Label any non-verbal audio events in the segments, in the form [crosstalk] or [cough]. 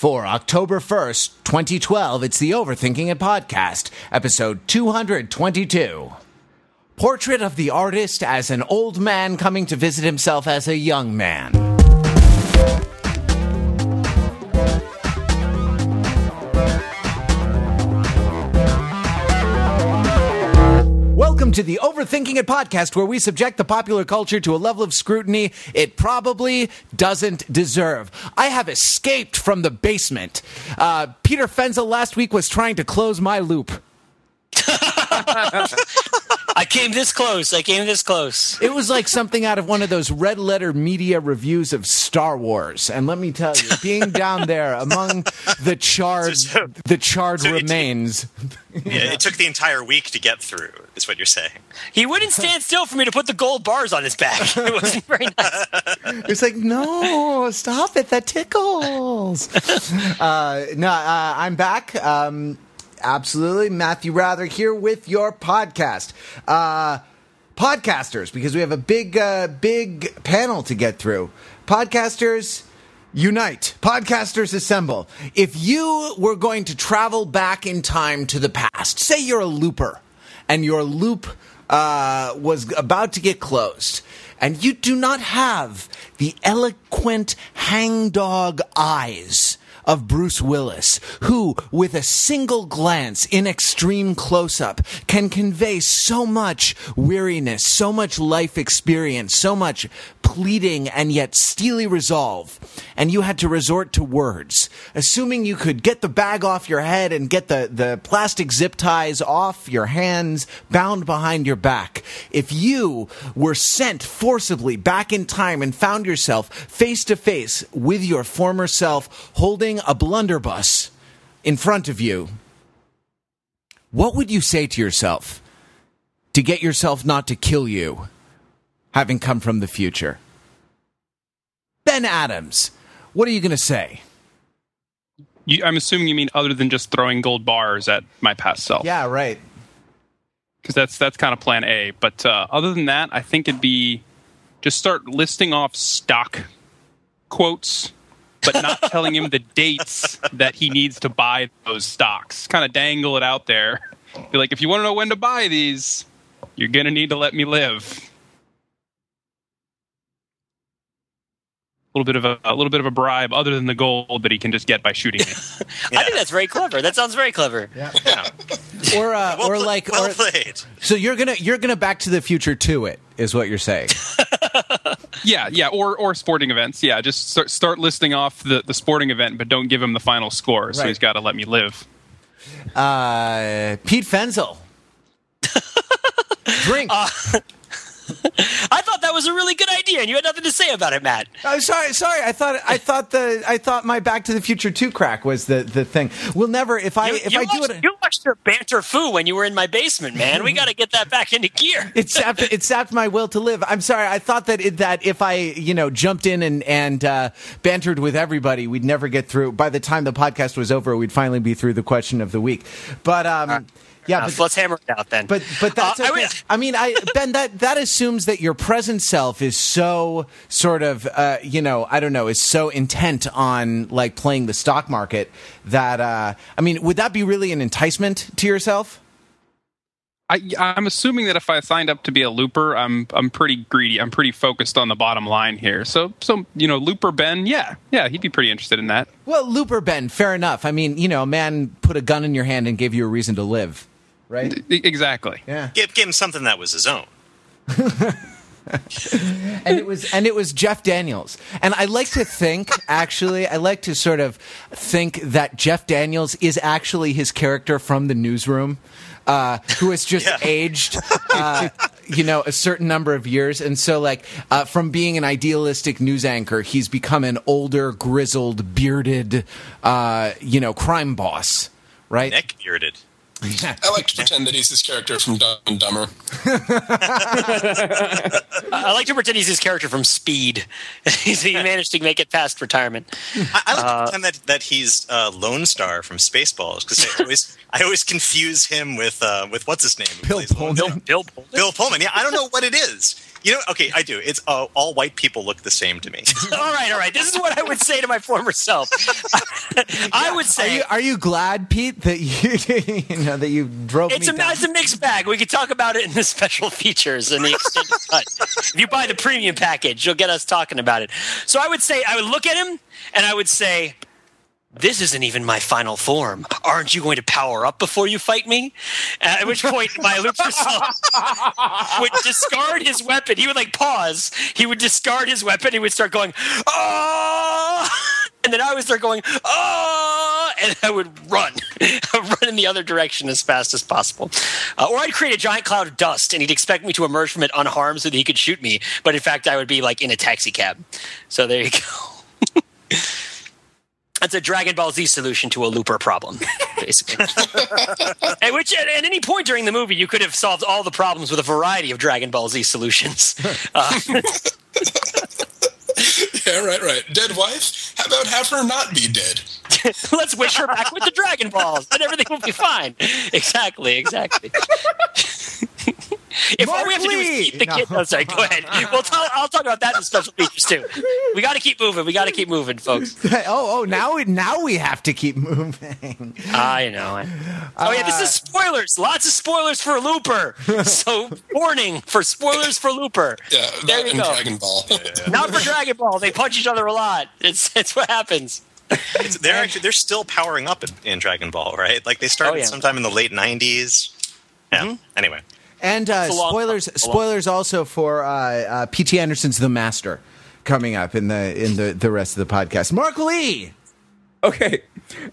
For October 1st, 2012, it's the Overthinking It podcast, episode 222. Portrait of the artist as an old man coming to visit himself as a young man. Welcome to the Overthinking It podcast, where we subject the popular culture to a level of scrutiny it probably doesn't deserve. I have escaped from the basement. Uh, Peter Fenzel last week was trying to close my loop. [laughs] I came this close. I came this close. It was like something out of one of those red letter media reviews of Star Wars. And let me tell you, being down there among the charred, [laughs] So- the charred so it- remains. Yeah, it took the entire week to get through, is what you're saying. He wouldn't stand still for me to put the gold bars on his back. [laughs] It wasn't very nice. It's like, no, stop it. That tickles. [laughs] uh, no, uh, I'm back. Um, absolutely. Matthew Wrather here with your podcast. Uh, podcasters, because we have a big, uh, big panel to get through. Podcasters. Unite. Podcasters assemble. If you were going to travel back in time to the past, say you're a looper and your loop uh, was about to get closed, and you do not have the eloquent hangdog eyes of Bruce Willis, who, with a single glance in extreme close up, can convey so much weariness, so much life experience, so much pleading and yet steely resolve. And you had to resort to words, assuming you could get the bag off your head and get the, the plastic zip ties off your hands, bound behind your back. If you were sent forcibly back in time and found yourself face to face with your former self holding a blunderbuss in front of you, what would you say to yourself to get yourself not to kill you, having come from the future? Ben Adams, what are you going to say? You, I'm assuming you mean other than just throwing gold bars at my past self. Yeah, right. Because that's that's kind of plan A. But uh, other than that, I think it'd be just start listing off stock quotes, but not telling him the dates that he needs to buy those stocks. Kind of dangle it out there. Be like, if you want to know when to buy these, you're gonna need to let me live. A little bit of a, a little bit of a bribe, other than the gold that he can just get by shooting me. [laughs] I think that's very clever. That sounds very clever. Yeah. Or uh, Well or pla- like well or, played. so you're gonna you're gonna Back to the Future to it is what you're saying. [laughs] Yeah, yeah, or or sporting events. Yeah, just start, start listing off the, the sporting event, but don't give him the final score. So Right. he's got to let me live. Uh, Pete Fenzel. [laughs] Drink. [laughs] I thought that was a really good idea, and you had nothing to say about it, Matt. Oh, sorry, sorry. I thought I thought the I thought my Back to the Future two crack was the, the thing. We'll never if I You, if you I do it. you watched your banter foo when you were in my basement, man. We got to get that back into gear. [laughs] It sapped, it sapped my will to live. I'm sorry. I thought that it, that if I you know jumped in and and uh, bantered with everybody, we'd never get through. By the time the podcast was over, we'd finally be through the question of the week. But um, yeah, Uh, but, let's hammer it out then. But but that's Uh, I okay. I mean, I Ben, that that assumes that your present self is so sort of uh, you know I don't know is so intent on like playing the stock market that uh, I mean, would that be really an enticement to yourself? I, I'm assuming that if I signed up to be a looper, I'm I'm pretty greedy. I'm pretty focused on the bottom line here. So so you know, looper Ben, yeah, yeah, he'd be pretty interested in that. Well, Looper Ben, fair enough. I mean, you know, a man put a gun in your hand and gave you a reason to live, right? Exactly. Yeah. Give, give him something that was his own. [laughs] and it was and it was Jeff Daniels. And I like to think actually I like to sort of think that Jeff Daniels is actually his character from the newsroom. Uh, who has just Yeah. [laughs] aged, uh, you know, a certain number of years, and so like uh, from being an idealistic news anchor, he's become an older, grizzled, bearded, uh, you know, crime boss, right? Neck bearded. I like to pretend that he's this character from Dumb and Dumber. [laughs] I like to pretend he's his character from Speed. [laughs] He managed to make it past retirement. I, I like Uh, to pretend that, that he's uh, Lone Star from Spaceballs because I always [laughs] I always confuse him with uh, with what's his name? Bill Pullman. Star. Bill Pullman. Bill Pullman. Yeah, I don't know what it is. You know, okay, I do. It's uh, all white people look the same to me. [laughs] all right, all right. This is what I would say to my former self. [laughs] I would Are say you, are you glad, Pete, that you [laughs] you know that you drove it's me a, down? it's a mixed bag. We could talk about it in the special features and the extended cut. If you buy the premium package, you'll get us talking about it. So I would say I would look at him and I would say, "This isn't even my final form. Aren't you going to power up before you fight me?" At which point, my [laughs] Looper would discard his weapon. He would like pause. He would discard his weapon. He would start going, "Oh!" And then I would start going, "Oh!" And I would run, [laughs] run in the other direction as fast as possible. Uh, or I'd create a giant cloud of dust, and he'd expect me to emerge from it unharmed so that he could shoot me. But in fact, I would be like in a taxi cab. So there you go. [laughs] That's a Dragon Ball Z solution to a looper problem, basically. [laughs] at which, at, at any point during the movie, you could have solved all the problems with a variety of Dragon Ball Z solutions. [laughs] Uh, [laughs] Yeah, right, right. Dead wife? How about have her not be dead? let's wish her back with the Dragon Balls, and everything will be fine. Exactly, exactly. If all we have to do is keep the Lee! kid, no, oh, sorry, go ahead. We'll tell, I'll talk about that in special features too. We got to keep moving. We got to keep moving, folks. [laughs] oh, oh, now we now we have to keep moving. I know. Uh, oh yeah, this is spoilers. Lots of spoilers for Looper. [laughs] So warning for spoilers for Looper. Yeah, There you go. Dragon Ball. [laughs] Not for Dragon Ball. They punch each other a lot. It's it's what happens. It's, they're actually they're still powering up in, in Dragon Ball, right? Like they started Oh, yeah. sometime in the late '90s. Yeah. Mm-hmm. Anyway, And uh, long- spoilers spoilers also for uh, uh, P.T. Anderson's The Master coming up in the in the the rest of the podcast. Mark Lee. Okay,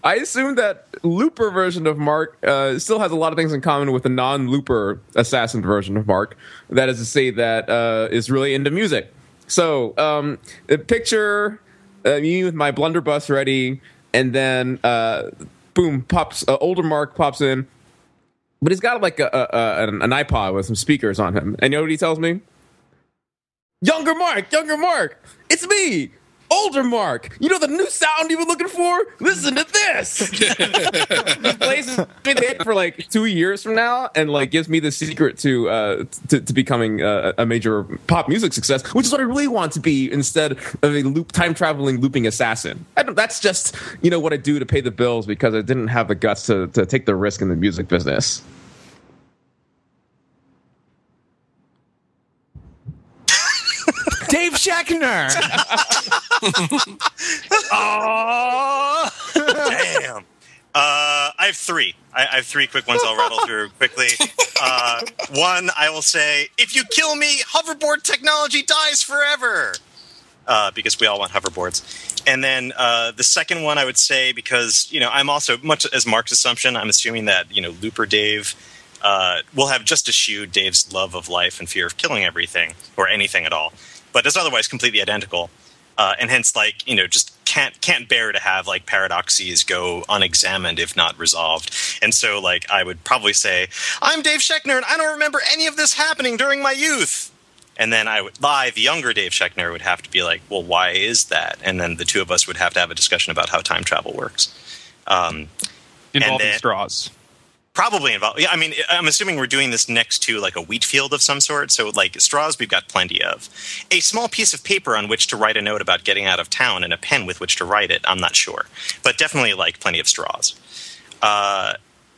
I assume that Looper version of Mark uh, still has a lot of things in common with the non-Looper assassin version of Mark. That is to say, that uh, is really into music. So, um, picture uh, me with my blunderbuss ready, and then uh, boom, pops uh, older Mark pops in, but he's got like a, a, a an, an iPod with some speakers on him, and you know what he tells me? Younger Mark, younger Mark, it's me, older Mark. You know the new sound you were looking for? Listen to this. [laughs] Plays me the hit for like two years from now, and like gives me the secret to uh, to, to becoming uh, a major pop music success, which is what I really want to be instead of a loop time traveling looping assassin. I don't, that's just you know what I do to pay the bills because I didn't have the guts to to take the risk in the music business. Dave Shechner. [laughs] Oh, damn. Uh, I have three. I, I have three quick ones I'll rattle through quickly. Uh, one, I will say, if you kill me, hoverboard technology dies forever. Uh, because we all want hoverboards. And then uh, the second one, I would say, because you know, I'm also much as Mark's assumption. I'm assuming that you know, Looper Dave uh, will have just eschewed Dave's love of life and fear of killing everything or anything at all, but is otherwise completely identical. Uh, and hence like you know just can't can't bear to have like paradoxes go unexamined if not resolved. And so like i would probably say i'm dave shechner and i don't remember any of this happening during my youth. And then i would lie the younger dave shechner would have to be like well why is that? And then the two of us would have to have a discussion about how time travel works. Um, Involving then- straws. Probably involved. Yeah, I mean, I'm assuming we're doing this next to like a wheat field of some sort. So, like straws, we've got plenty of. A small piece of paper on which to write a note about getting out of town, and a pen with which to write it. I'm not sure, but definitely like plenty of straws. Uh,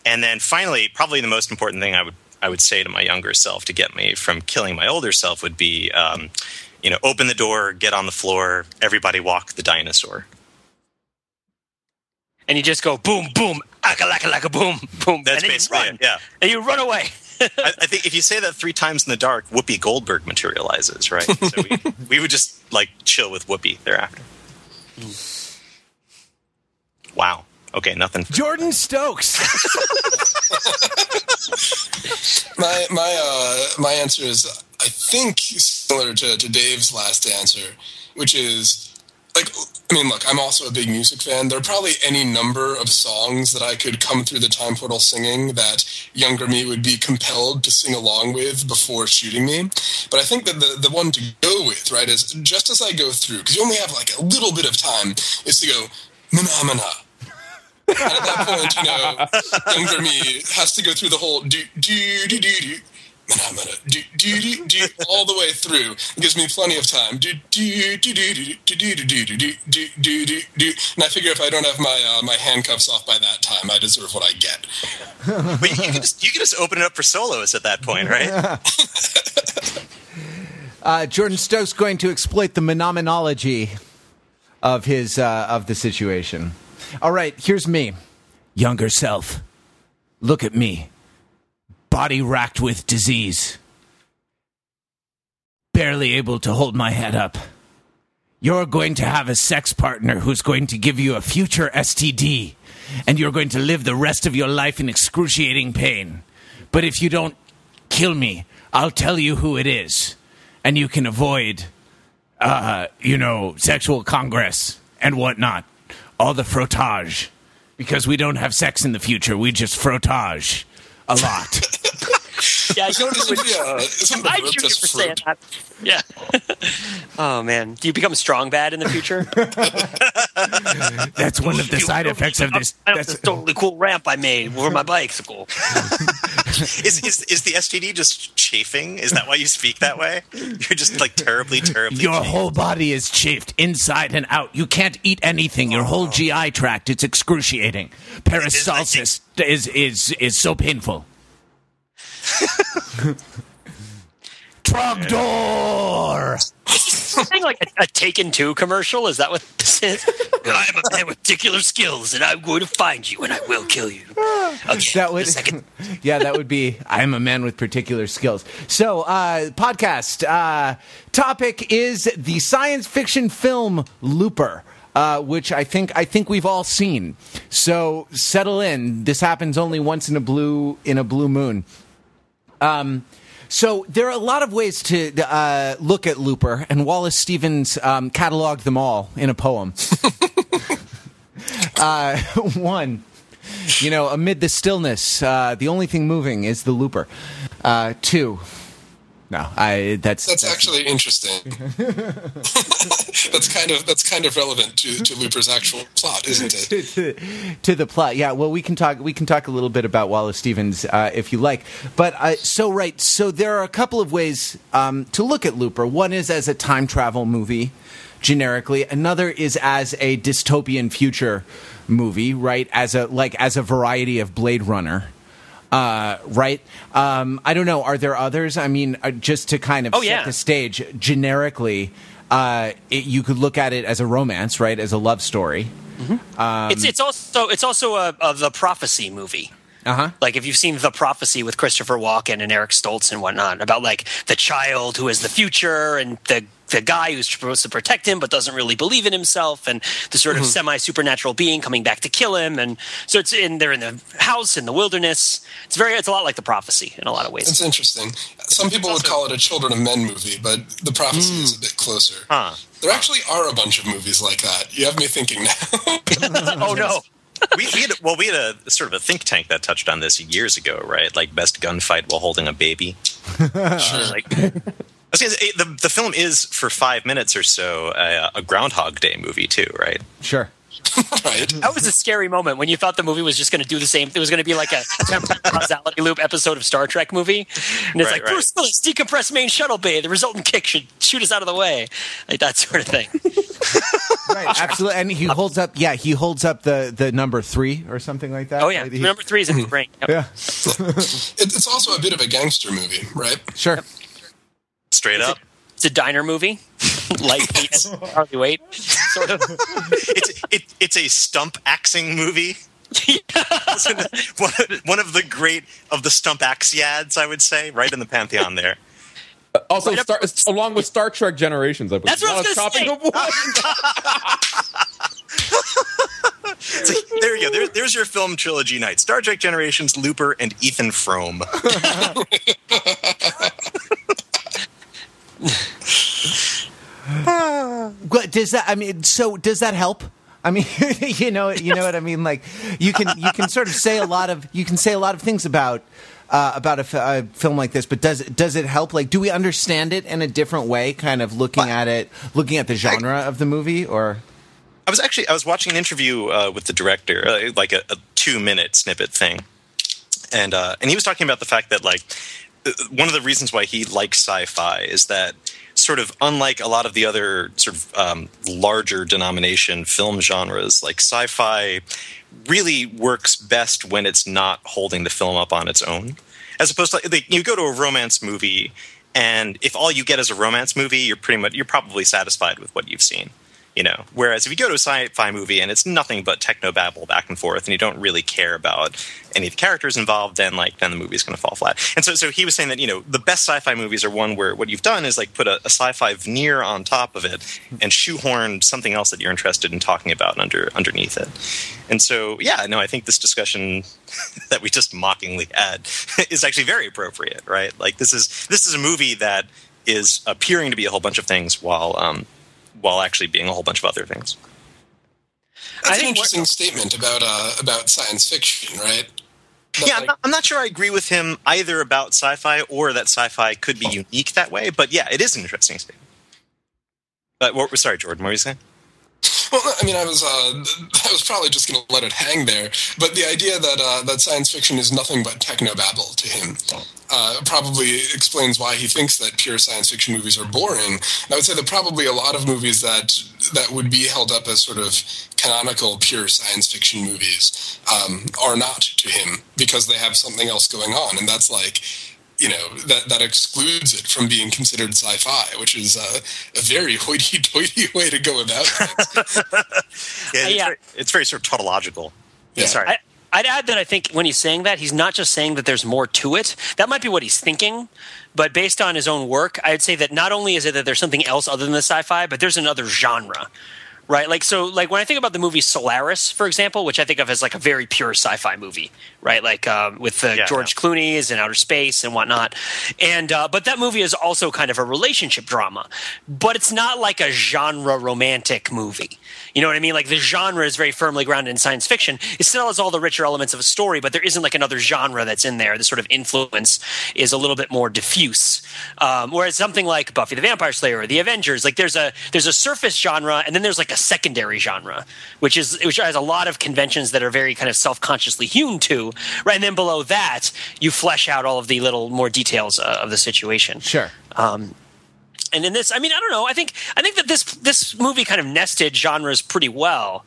and then finally, probably the most important thing I would I would say to my younger self to get me from killing my older self would be, um, you know, open the door, get on the floor, everybody walk the dinosaur. And you just go boom, boom, aka laka laka boom, boom. That's and then basically you run, it. Yeah. and you run away. [laughs] I, I think if you say that three times in the dark, Whoopi Goldberg materializes, right? [laughs] So we, we would just like chill with Whoopi thereafter. Wow. Okay, nothing. Jordan Stokes. [laughs] My my uh, my answer is I think similar to, to Dave's last answer, which is like I mean, look, I'm also a big music fan. There are probably any number of songs that I could come through the time portal singing that younger me would be compelled to sing along with before shooting me. But I think that the, the one to go with, right, is just as I go through, because you only have like a little bit of time, is to go, mana mana. And at that point, you know, younger me has to go through the whole do do do do do Phenomena. Do, do, do, do, all the way through. It gives me plenty of time. Do, do, do, do, do, do, do, do, do, do, do, do, do, do. And I figure if I don't have my uh, my handcuffs off by that time, I deserve what I get. But you, you, can just, you can just open it up for solos at that point, right? Uh, Jordan Stokes going to exploit the phenomenology of his uh, of the situation. All right, here's me, younger self. Look at me, body racked with disease, barely able to hold my head up. You're going to have a sex partner who's going to give you a future STD, and you're going to live the rest of your life in excruciating pain. But if you don't kill me, I'll tell you who it is, and you can avoid, uh, you know, sexual congress and whatnot, all the frottage, because we don't have sex in the future. We just frottage a lot. [laughs] Yeah, I don't Isn't the, uh, isn't I verb shoot you for saying that. Yeah. [laughs] oh man, do you become strong bad in the future? [laughs] That's one of the side effects of this. I That's, this totally cool ramp I made for my bicycle. [laughs] is, is is the STD just chafing? Is that why you speak that way? You're just like terribly, terribly. your chafed. whole body is chafed inside and out. You can't eat anything. Your whole GI tract, it's excruciating. Peristalsis is is is so painful. Trogdor. Something like a, a Taken Two commercial. Is that what this is? I'm a man with particular skills, and I'm going to find you, and I will kill you. Okay, That would, second. [laughs] yeah, that would be. I'm a man with particular skills. So, uh, podcast uh, topic is the science fiction film Looper. Uh, which I think I think we've all seen. So settle in. This happens only once in a blue in a blue moon. Um, so there are a lot of ways to uh, look at Looper, and Wallace Stevens um, cataloged them all in a poem. [laughs] uh, [laughs] one, you know, amid the stillness, uh, the only thing moving is the Looper. Uh, two, no, I that's That's actually interesting. [laughs] that's kind of that's kind of relevant to, to Looper's actual plot, isn't it? [laughs] to, to, to the plot. Yeah, well, we can talk. We can talk a little bit about Wallace Stevens uh, if you like. But uh, so right, so there are a couple of ways um, to look at Looper. One is as a time travel movie, generically. Another is as a dystopian future movie, right? As a like as a variety of Blade Runner. Uh, right. Um, I don't know. Are there others? I mean, uh, just to kind of Oh, set yeah. the stage generically, uh, it, you could look at it as a romance, right? As a love story. it's it's also it's also a, a the prophecy movie. Uh huh. Like if you've seen The Prophecy with Christopher Walken and Eric Stoltz and whatnot, about like the child who is the future and the the guy who's supposed to protect him but doesn't really believe in himself and the sort of mm-hmm. semi supernatural being coming back to kill him and so it's in they're in the house in the wilderness. It's very it's a lot like The Prophecy in a lot of ways. It's interesting. Some people would call it a Children of Men movie, but the prophecy mm. is a bit closer. Huh. There actually are a bunch of movies like that. You have me thinking now. [laughs] oh no. [laughs] we, we had well, we had a sort of a think tank that touched on this years ago, right? Like best gunfight while holding a baby. [laughs] sure. Like, I was gonna say, the the film is for five minutes or so a, a Groundhog Day movie too, right? Sure. [laughs] right. That was a scary moment when you thought the movie was just going to do the same. Thing it was going to be like a temporal causality loop episode of Star Trek movie, and it's Right, like right. Bruce Willis decompress main shuttle bay. The resultant kick should shoot us out of the way, like that sort of thing. [laughs] Right. Absolutely. And he holds up. Yeah, he holds up the the number three or something like that. Oh yeah, he- number three is in his brain. Yep. Yeah. [laughs] It's also a bit of a gangster movie, right? Sure. Straight up. It's a diner movie, [laughs] like Harley Wait, sort of. [laughs] it's it, it's a stump axing movie. [laughs] one, one of the great of the stump axiads, I would say, right in the pantheon there. Uh, also, Right Star, along with Star Trek Generations, I believe. That's what I was A lot of gonna topical points. It's like, there you go. There, there's your film trilogy night: Star Trek Generations, Looper, and Ethan Frome. What does that? I mean, so does that help? I mean, [laughs] you know, you know what I mean. Like, you can you can sort of say a lot of you can say a lot of things about uh, about a, film like this, but does does it help? Like, do we understand it in a different way? Kind of looking at it, looking at the genre of the movie, or I was actually I was watching an interview uh, with the director, uh, like a, a two minute snippet thing, and uh, and he was talking about the fact that like one of the reasons why he likes sci-fi is that sort of unlike a lot of the other sort of um, larger denomination film genres, like sci-fi really works best when it's not holding the film up on its own, as opposed to like, you go to a romance movie and if all you get is a romance movie, you're pretty much you're probably satisfied with what you've seen you know. Whereas if you go to a sci-fi movie and it's nothing but techno babble back and forth and you don't really care about any of the characters involved then like then the movie's going to fall flat. And so so he was saying that you know the best sci-fi movies are one where what you've done is like put a, a sci-fi veneer on top of it and shoehorned something else that you're interested in talking about under underneath it. And so yeah no i think this discussion [laughs] that we just mockingly had [laughs] is actually very appropriate right? Like this is this is a movie that is appearing to be a whole bunch of things while um, while actually being a whole bunch of other things. That's an interesting statement about uh, about science fiction, right? But yeah, like, I'm, not, I'm, not, sure I agree with him either about sci-fi or that sci-fi could be unique that way. But yeah, it is an interesting statement. But what, sorry, Jordan, what were you saying? Well, I mean, I was uh, [laughs] I was probably just going to let it hang there. But the idea that uh, that science fiction is nothing but technobabble to him uh, probably explains why he thinks that pure science fiction movies are boring. And I would say that probably a lot of movies that that would be held up as sort of canonical pure science fiction movies um, are not to him because they have something else going on, and that's like you know that that excludes it from being considered sci-fi, which is uh, a very hoity-toity way to go about it. [laughs] yeah, it's, yeah. Very, it's very sort of tautological. Yeah, sorry. I, I'd add that I think when he's saying that, he's not just saying that there's more to it. That might be what he's thinking, but based on his own work, I'd say that not only is it that there's something else other than the sci-fi, but there's another genre right? Like so, like when I think about the movie Solaris, for example, which I think of as like a very pure sci-fi movie, right? Like um, with the yeah, George yeah. Clooney's in outer space and whatnot. And uh, but that movie is also kind of a relationship drama, but it's not like a genre romantic movie. You know what I mean? Like the genre is very firmly grounded in science fiction. It still has all the richer elements of a story, but there isn't like another genre that's in there. The sort of influence is a little bit more diffuse. Um, whereas something like Buffy the Vampire Slayer or The Avengers, like there's a there's a surface genre, and then there's like a secondary genre, which is which has a lot of conventions that are very kind of self consciously hewn to, right? And then below that, you flesh out all of the little more details uh, of the situation. Sure. Um, and in this, I mean, I don't know. I think I think that this this movie kind of nested genres pretty well.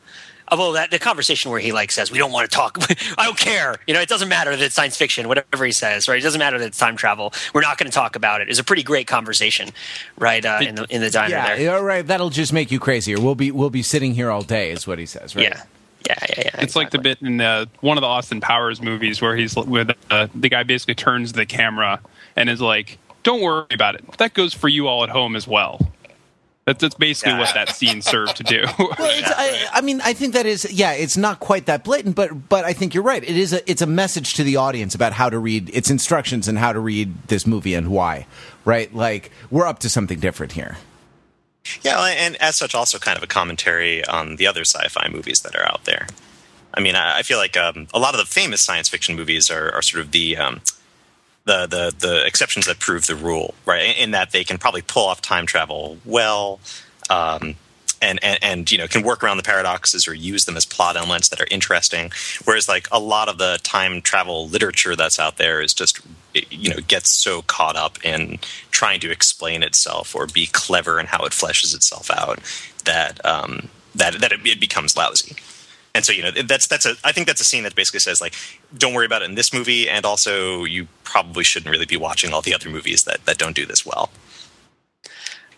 Although that the conversation where he like says we don't want to talk, [laughs] I don't care. You know, it doesn't matter that it's science fiction, whatever he says, right? It doesn't matter that it's time travel. We're not going to talk about it. It's a pretty great conversation, right? Uh, in the in the diner yeah, there. Yeah, right. That'll just make you crazier. We'll be we'll be sitting here all day, is what he says, right? Yeah. Yeah, yeah, yeah. It's exactly. like the bit in the, one of the Austin Powers movies where he's with uh, the guy basically turns the camera and is like, "Don't worry about it. That goes for you all at home as well." That's, that's basically yeah. what that scene served to do. [laughs] well, I, I, mean, I think that is, yeah, it's not quite that blatant, but but I think you're right. It is a it's a message to the audience about how to read its instructions and how to read this movie and why, right? Like we're up to something different here. Yeah, and as such, also kind of a commentary on the other sci-fi movies that are out there. I mean, I feel like um, a lot of the famous science fiction movies are, are sort of the um, the the the exceptions that prove the rule, right? In that they can probably pull off time travel well, um, and, and and you know can work around the paradoxes or use them as plot elements that are interesting. Whereas like a lot of the time travel literature that's out there is just you know gets so caught up in trying to explain itself or be clever in how it fleshes itself out that um, that that it, it becomes lousy and so you know that's that's a I think that's a scene that basically says like don't worry about it in this movie, and also you probably shouldn't really be watching all the other movies that that don't do this well.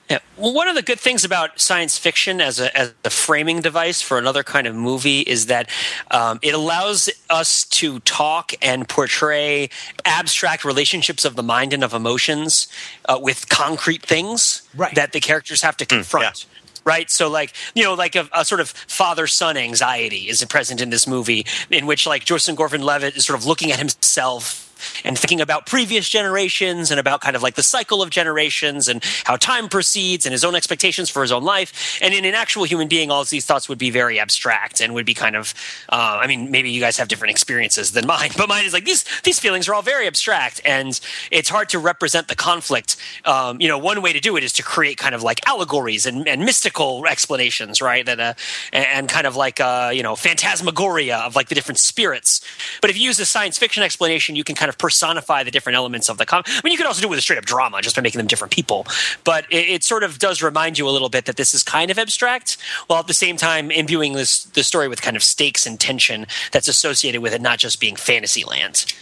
Yeah. Well, one of the good things about science fiction as a, as a framing device for another kind of movie is that um, it allows us to talk and portray abstract relationships of the mind and of emotions uh, with concrete things right. that the characters have to hmm, confront. Mm, yeah right? So like you know like a, a sort of father son anxiety is present in this movie in which like Joseph Gordon-Levitt is sort of looking at himself and thinking about previous generations and about kind of like the cycle of generations and how time proceeds and his own expectations for his own life. And in an actual human being, all of these thoughts would be very abstract and would be kind of, uh, I mean, maybe you guys have different experiences than mine, [laughs] but mine is like these these feelings are all very abstract and it's hard to represent the conflict. Um, you know, one way to do it is to create kind of like allegories and, and mystical explanations, right? That uh, and kind of like uh, you know phantasmagoria of like the different spirits But if you use a science fiction explanation, you can kind of personify the different elements of the comic. I mean, you could also do it with a straight up drama just by making them different people. But it, it sort of does remind you a little bit that this is kind of abstract, while at the same time imbuing this the story with kind of stakes and tension that's associated with it, not just being fantasy land,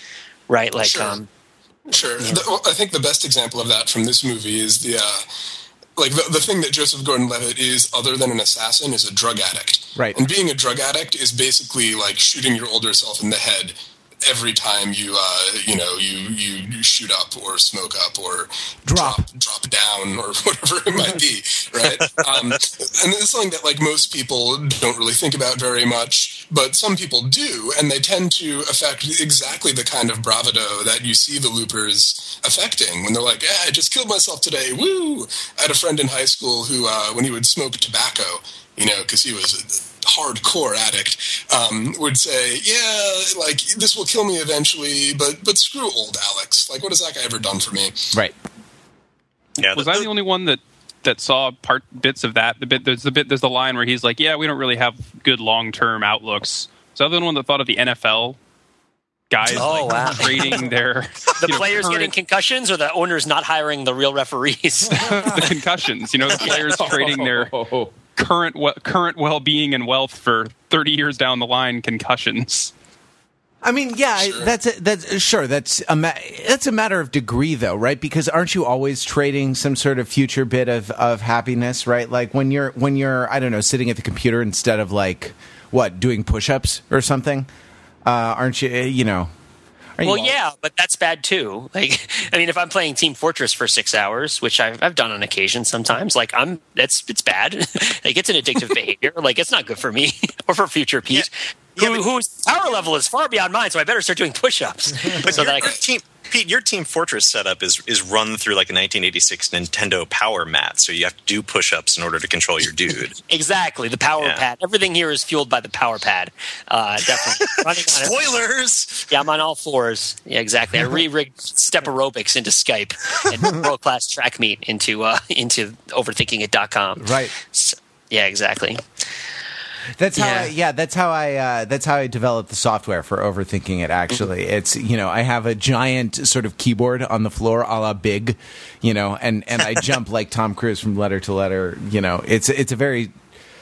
right? Like, Sure. um, Sure. The, well, I think the best example of that from this movie is the uh, like the, the thing that Joseph Gordon-Levitt is, other than an assassin, is a drug addict. Right. And being a drug addict is basically like shooting your older self in the head every time you uh, you know you you shoot up or smoke up or Drop. drop, drop down or [laughs] whatever it might be, right? um, and it's something that like most people don't really think about very much, but some people do, and they tend to affect exactly the kind of bravado that you see the loopers affecting when they're like, "Yeah, I just killed myself today, woo!" I had a friend in high school who, uh, when he would smoke tobacco, you know, because he was hardcore addict, um, would say, "Yeah, like this will kill me eventually, but but screw old Alex. Like, what has that guy ever done for me?" Right. Yeah, Was I the only one that that saw part bits of that? The bit there's the bit there's the line where he's like, "Yeah, we don't really have good long term outlooks." So I the only one that thought of the NFL guys Oh, like wow. trading [laughs] their the know, players current- getting concussions or the owners not hiring the real referees. [laughs] the concussions. You know, the [laughs] players trading their Oh, current we- current well being and wealth for thirty years down the line concussions. I mean, yeah, I- Sure. that's a, that's sure. That's a ma- that's a matter of degree, though, right? Because aren't you always trading some sort of future bit of, of happiness, right? Like when you're when you're I don't know sitting at the computer instead of like what doing push ups or something. Uh, aren't you? You know. Well, yeah, but that's bad too. Like, [laughs] I mean, if I'm playing Team Fortress for six hours, which I've, I've done on occasion sometimes, like I'm that's it's bad. [laughs] like it's an addictive [laughs] behavior. Like it's not good for me or for future Pete, Yeah, who, but- whose power level is far beyond mine. So I better start doing push-ups. But so that I can, team, Pete, your Team Fortress setup is is run through like a 1986 Nintendo Power Mat, so you have to do push-ups in order to control your dude. [laughs] exactly the power Yeah. pad. Everything here is fueled by the power pad. Uh, definitely [laughs] running on it. Spoilers. Yeah, I'm on all fours. Yeah, exactly. I re-rigged [laughs] step aerobics into Skype and world class track meet into uh, into overthinkingit.com. Right. So, yeah, exactly. That's how. Yeah. I, yeah, that's how I. Uh, that's how I developed the software for overthinking it. Actually, it's you know I have a giant sort of keyboard on the floor, a la Big, you know, and and I [laughs] jump like Tom Cruise from letter to letter. You know, it's it's a very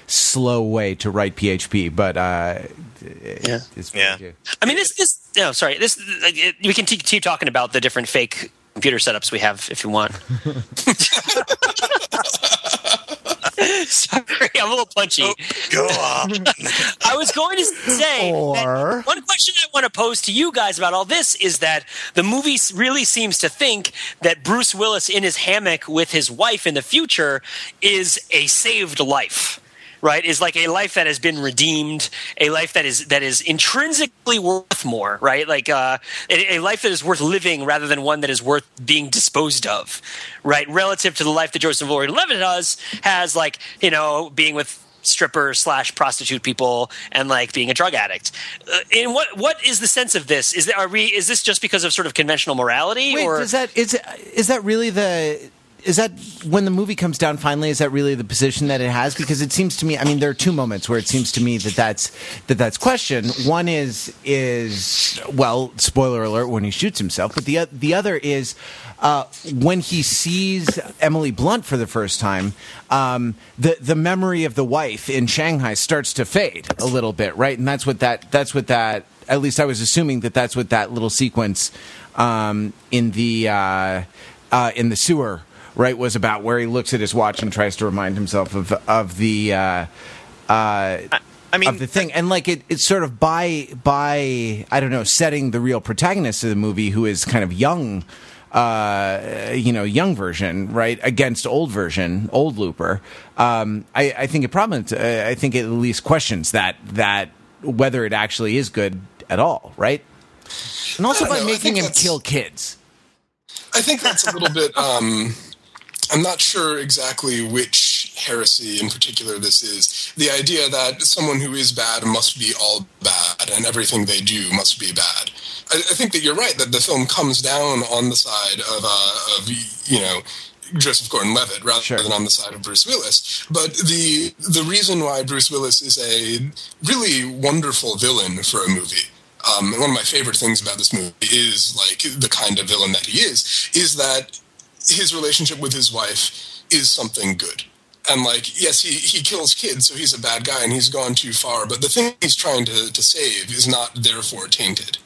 slow way to write PHP, but uh, Yeah. it's Yeah. I mean, this this. No, sorry. This it, we can keep keep talking about the different fake computer setups we have if you want. [laughs] [laughs] [laughs] sorry, I'm a little punchy. Oh, go on. [laughs] I was going to say Or- one question I want to pose to you guys about all this is that the movie really seems to think that Bruce Willis in his hammock with his wife in the future is a saved life. Right, is like a life that has been redeemed, a life that is that is intrinsically worth more. Right, like uh, a, a life that is worth living rather than one that is worth being disposed of. Right, relative to the life that Joseph Gordon-Levitt does, has like you know being with stripper slash prostitute people and like being a drug addict. Uh, in what what is the sense of this? Is that are we is this just because of sort of conventional morality Wait, or does that is is that really the is that when the movie comes down finally is that really the position that it has because it seems to me I mean there are two moments where it seems to me that that's that that's question one is is well spoiler alert when he shoots himself but the the other is uh, when he sees Emily Blunt for the first time, um, the the memory of the wife in Shanghai starts to fade a little bit, right? And that's what that that's what that at least I was assuming that that's what that little sequence um, in the uh, uh, in the sewer right was about, where he looks at his watch and tries to remind himself of of the. Uh, uh, I mean, of the thing, and like it, it's sort of by by I don't know, setting the real protagonist of the movie, who is kind of young, uh, you know, young version, right, against old version, old Looper. Um, I, I think it probably, uh, I think it at least questions that that whether it actually is good at all, right? And also by know, making him kill kids. I think that's a little bit. Um, I'm not sure exactly which heresy in particular this is. The idea that someone who is bad must be all bad and everything they do must be bad. I, I think that you're right that the film comes down on the side of, uh, of you know, Joseph Gordon-Levitt rather Sure. than on the side of Bruce Willis. But the the reason why Bruce Willis is a really wonderful villain for a movie um, one of my favorite things about this movie is like the kind of villain that he is, is that his relationship with his wife is something good. And like, yes, he, he kills kids, so he's a bad guy and he's gone too far, but the thing he's trying to, to save is not therefore tainted.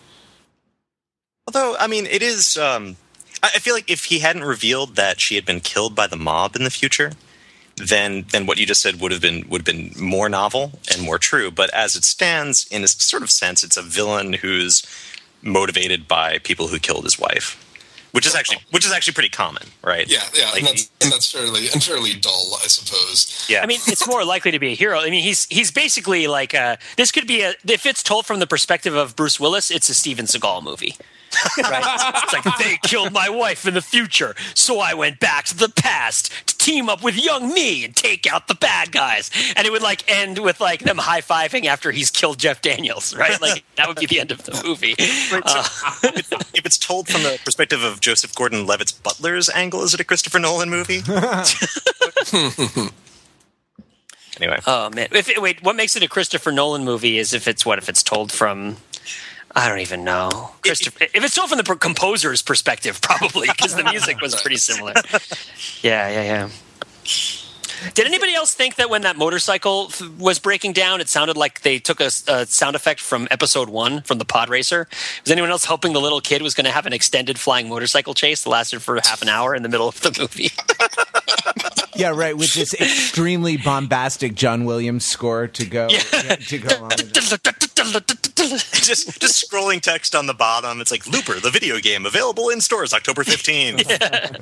Although, I mean, it is. Um, I feel like if he hadn't revealed that she had been killed by the mob in the future, then then what you just said would have been would have been more novel and more true. But as it stands, in a sort of sense, it's a villain who's motivated by people who killed his wife, which is actually which is actually pretty common, right? Yeah, yeah, Like, and, that's, and that's fairly and fairly dull, I suppose. yeah. I mean, it's more likely to be a hero. I mean, he's he's basically like uh this could be a if it's told from the perspective of Bruce Willis, it's a Steven Seagal movie. [laughs] right? It's like they killed my wife in the future, so I went back to the past to team up with young me and take out the bad guys. And it would like end with like them high fiving after he's killed Jeff Daniels, right? Like [laughs] that would be the end of the movie. Uh, if it's told from the perspective of Joseph Gordon-Levitt's Butler's angle, is it a Christopher Nolan movie? [laughs] anyway, Oh man! If it, wait, what makes it a Christopher Nolan movie is if it's what if it's told from. I don't even know. Christopher, if it's told from the composer's perspective, probably because the [laughs] music was pretty similar. Yeah, yeah, yeah. Did anybody else think that when that motorcycle f- was breaking down, it sounded like they took a sound effect from episode one from the pod racer? Was anyone else hoping the little kid was going to have an extended flying motorcycle chase that lasted for half an hour in the middle of the movie? [laughs] Yeah, right. With this extremely bombastic John Williams score to go Yeah. to go it. [laughs] just just scrolling text on the bottom. It's like Looper, the video game, available in stores October fifteenth.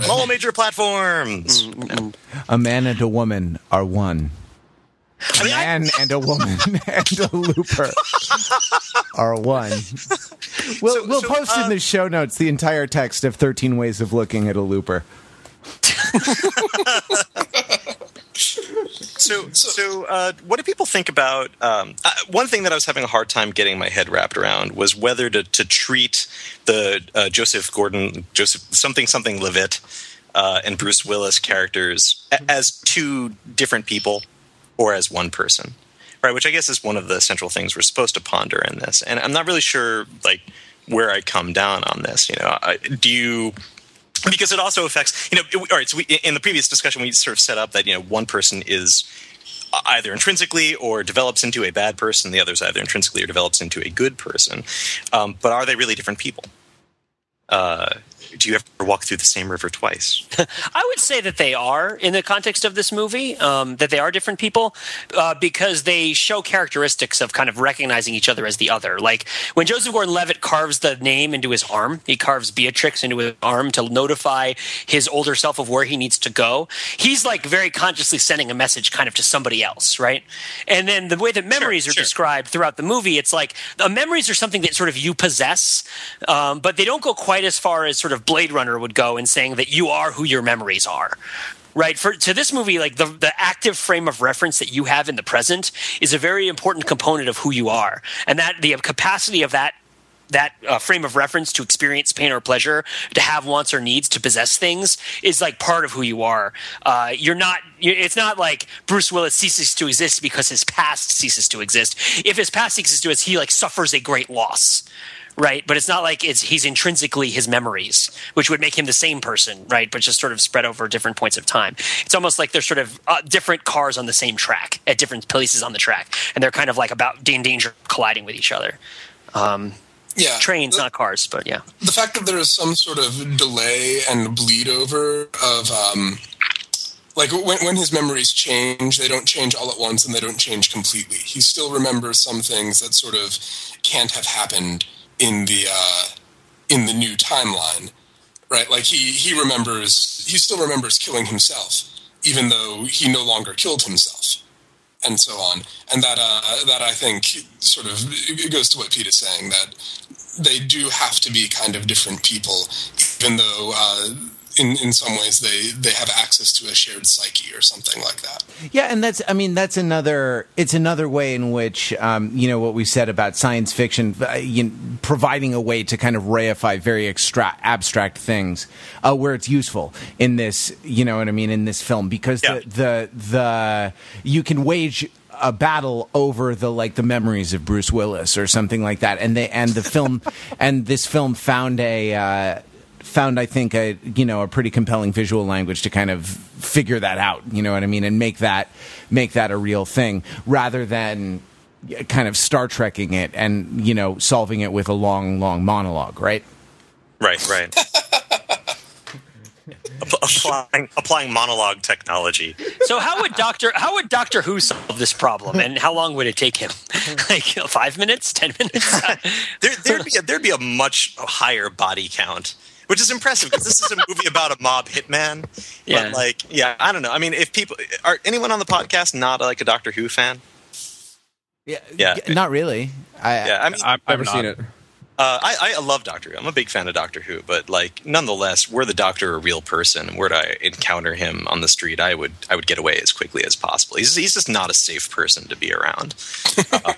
[laughs] All major platforms. A man and a woman are one. A mean, I- man and a woman [laughs] and a looper [laughs] are one. We'll So- we'll so, post uh, in the show notes the entire text of 13 ways of looking at a looper. [laughs] So, so uh, what do people think about? Um, uh, one thing that I was having a hard time getting my head wrapped around was whether to, to treat the uh, Joseph Gordon, Joseph something something Levitt, uh, and Bruce Willis characters as two different people or as one person, right? Which I guess is one of the central things we're supposed to ponder in this. And I'm not really sure, like, where I come down on this. You know, I, do you? because it also affects you know it- all right so we, in the previous discussion we sort of set up that you know one person is either intrinsically or develops into a bad person the other is either intrinsically or develops into a good person um, but are they really different people uh, do you ever walk through the same river twice [laughs] I would say that they are in the context of this movie, um, that they are different people uh, because they show characteristics of kind of recognizing each other as the other. Like when Joseph Gordon-Levitt carves the name into his arm, he carves Beatrix into his arm to notify his older self of where he needs to go. He's like very consciously sending a message kind of to somebody else, right? And then the way that memories are sure. described throughout the movie, it's like uh, memories are something that sort of you possess, um, but they don't go quite as far as sort of Blade Runner would go in saying that you are who your memories are. Right for to this movie, like the the active frame of reference that you have in the present is a very important component of who you are, and that the capacity of that that uh, frame of reference to experience pain or pleasure, to have wants or needs, to possess things is like part of who you are. Uh, you're not. It's not like Bruce Willis ceases to exist because his past ceases to exist. If his past ceases to exist, he like suffers a great loss. Right, but it's not like it's he's intrinsically his memories, which would make him the same person, right? But just sort of spread over different points of time. It's almost like they're sort of uh, different cars on the same track at different places on the track, and they're kind of like about in danger of colliding with each other. Um, Yeah, trains, the, not cars, but yeah. the fact that there is some sort of delay and bleed over of um, like when, when his memories change, they don't change all at once and they don't change completely. He still remembers some things that sort of can't have happened in the uh, in the new timeline, right? Like he he remembers he still remembers killing himself, even though he no longer killed himself, and so on. And that uh, that I think sort of it goes to what Pete is saying that they do have to be kind of different people, even though uh, in in some ways they they have access to a shared psyche or something like that. Yeah, and that's I mean that's another it's another way in which um, you know what we said about science fiction uh, you know, providing a way to kind of reify very extra- abstract things uh, where it's useful in this you know what I mean in this film because Yeah. the, the the you can wage a battle over the like the memories of Bruce Willis or something like that, and they and the film [laughs] and this film found a. Uh, found I think a you know a pretty compelling visual language to kind of figure that out you know what I mean and make that make that a real thing rather than kind of Star Trekking it and you know solving it with a long long monologue right Right, right. [laughs] Applying applying monologue technology. So how would Doctor how would Doctor Who solve this problem, and how long would it take him? [laughs] like five minutes, ten minutes? [laughs] There, there'd be a, there'd be a much higher body count, which is impressive because this is a movie about a mob hitman. Yeah. But like, yeah, I don't know. I mean, if people are anyone on the podcast not like a Doctor Who fan? yeah Yeah. not really I, Yeah, I mean, I've, I've Never seen it. Uh, I, I love Doctor Who. I'm a big fan of Doctor Who, but like, nonetheless, were the Doctor a real person, were I encounter him on the street, I would I would get away as quickly as possible. He's he's just not a safe person to be around. [laughs] Uh,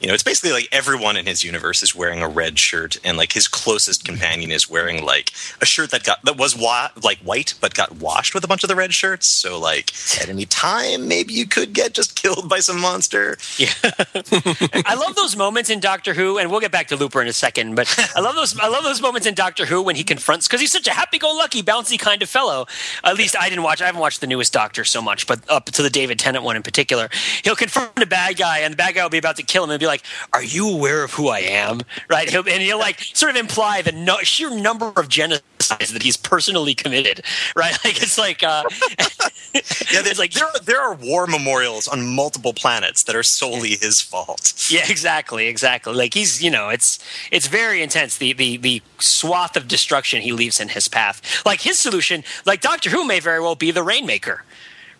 you know, it's basically like everyone in his universe is wearing a red shirt, and like his closest companion is wearing like a shirt that got that was wa- like white but got washed with a bunch of the red shirts. So like, at any time, maybe you could get just [laughs] killed by some monster. Yeah. [laughs] I love those moments in Doctor Who, and we'll get back to Looper in a second. But I love those. I love those moments in Doctor Who when he confronts because he's such a happy-go-lucky, bouncy kind of fellow. At least I didn't watch. I haven't watched the newest Doctor so much, but up to the David Tennant one in particular, he'll confront a bad guy, and the bad guy will be about to kill him, and be like, "Are you aware of who I am?" Right? He'll, [laughs] and he'll like sort of imply the no, sheer number of genocides that he's personally committed. [laughs] Right? Like it's like. Uh, [laughs] Yeah, it's like there are, there are war memorials on multiple planets that are solely his fault. Yeah, exactly, exactly. Like he's, you know, it's it's very intense. The the the swath of destruction he leaves in his path. Like his solution, like Doctor Who may very well be the Rainmaker.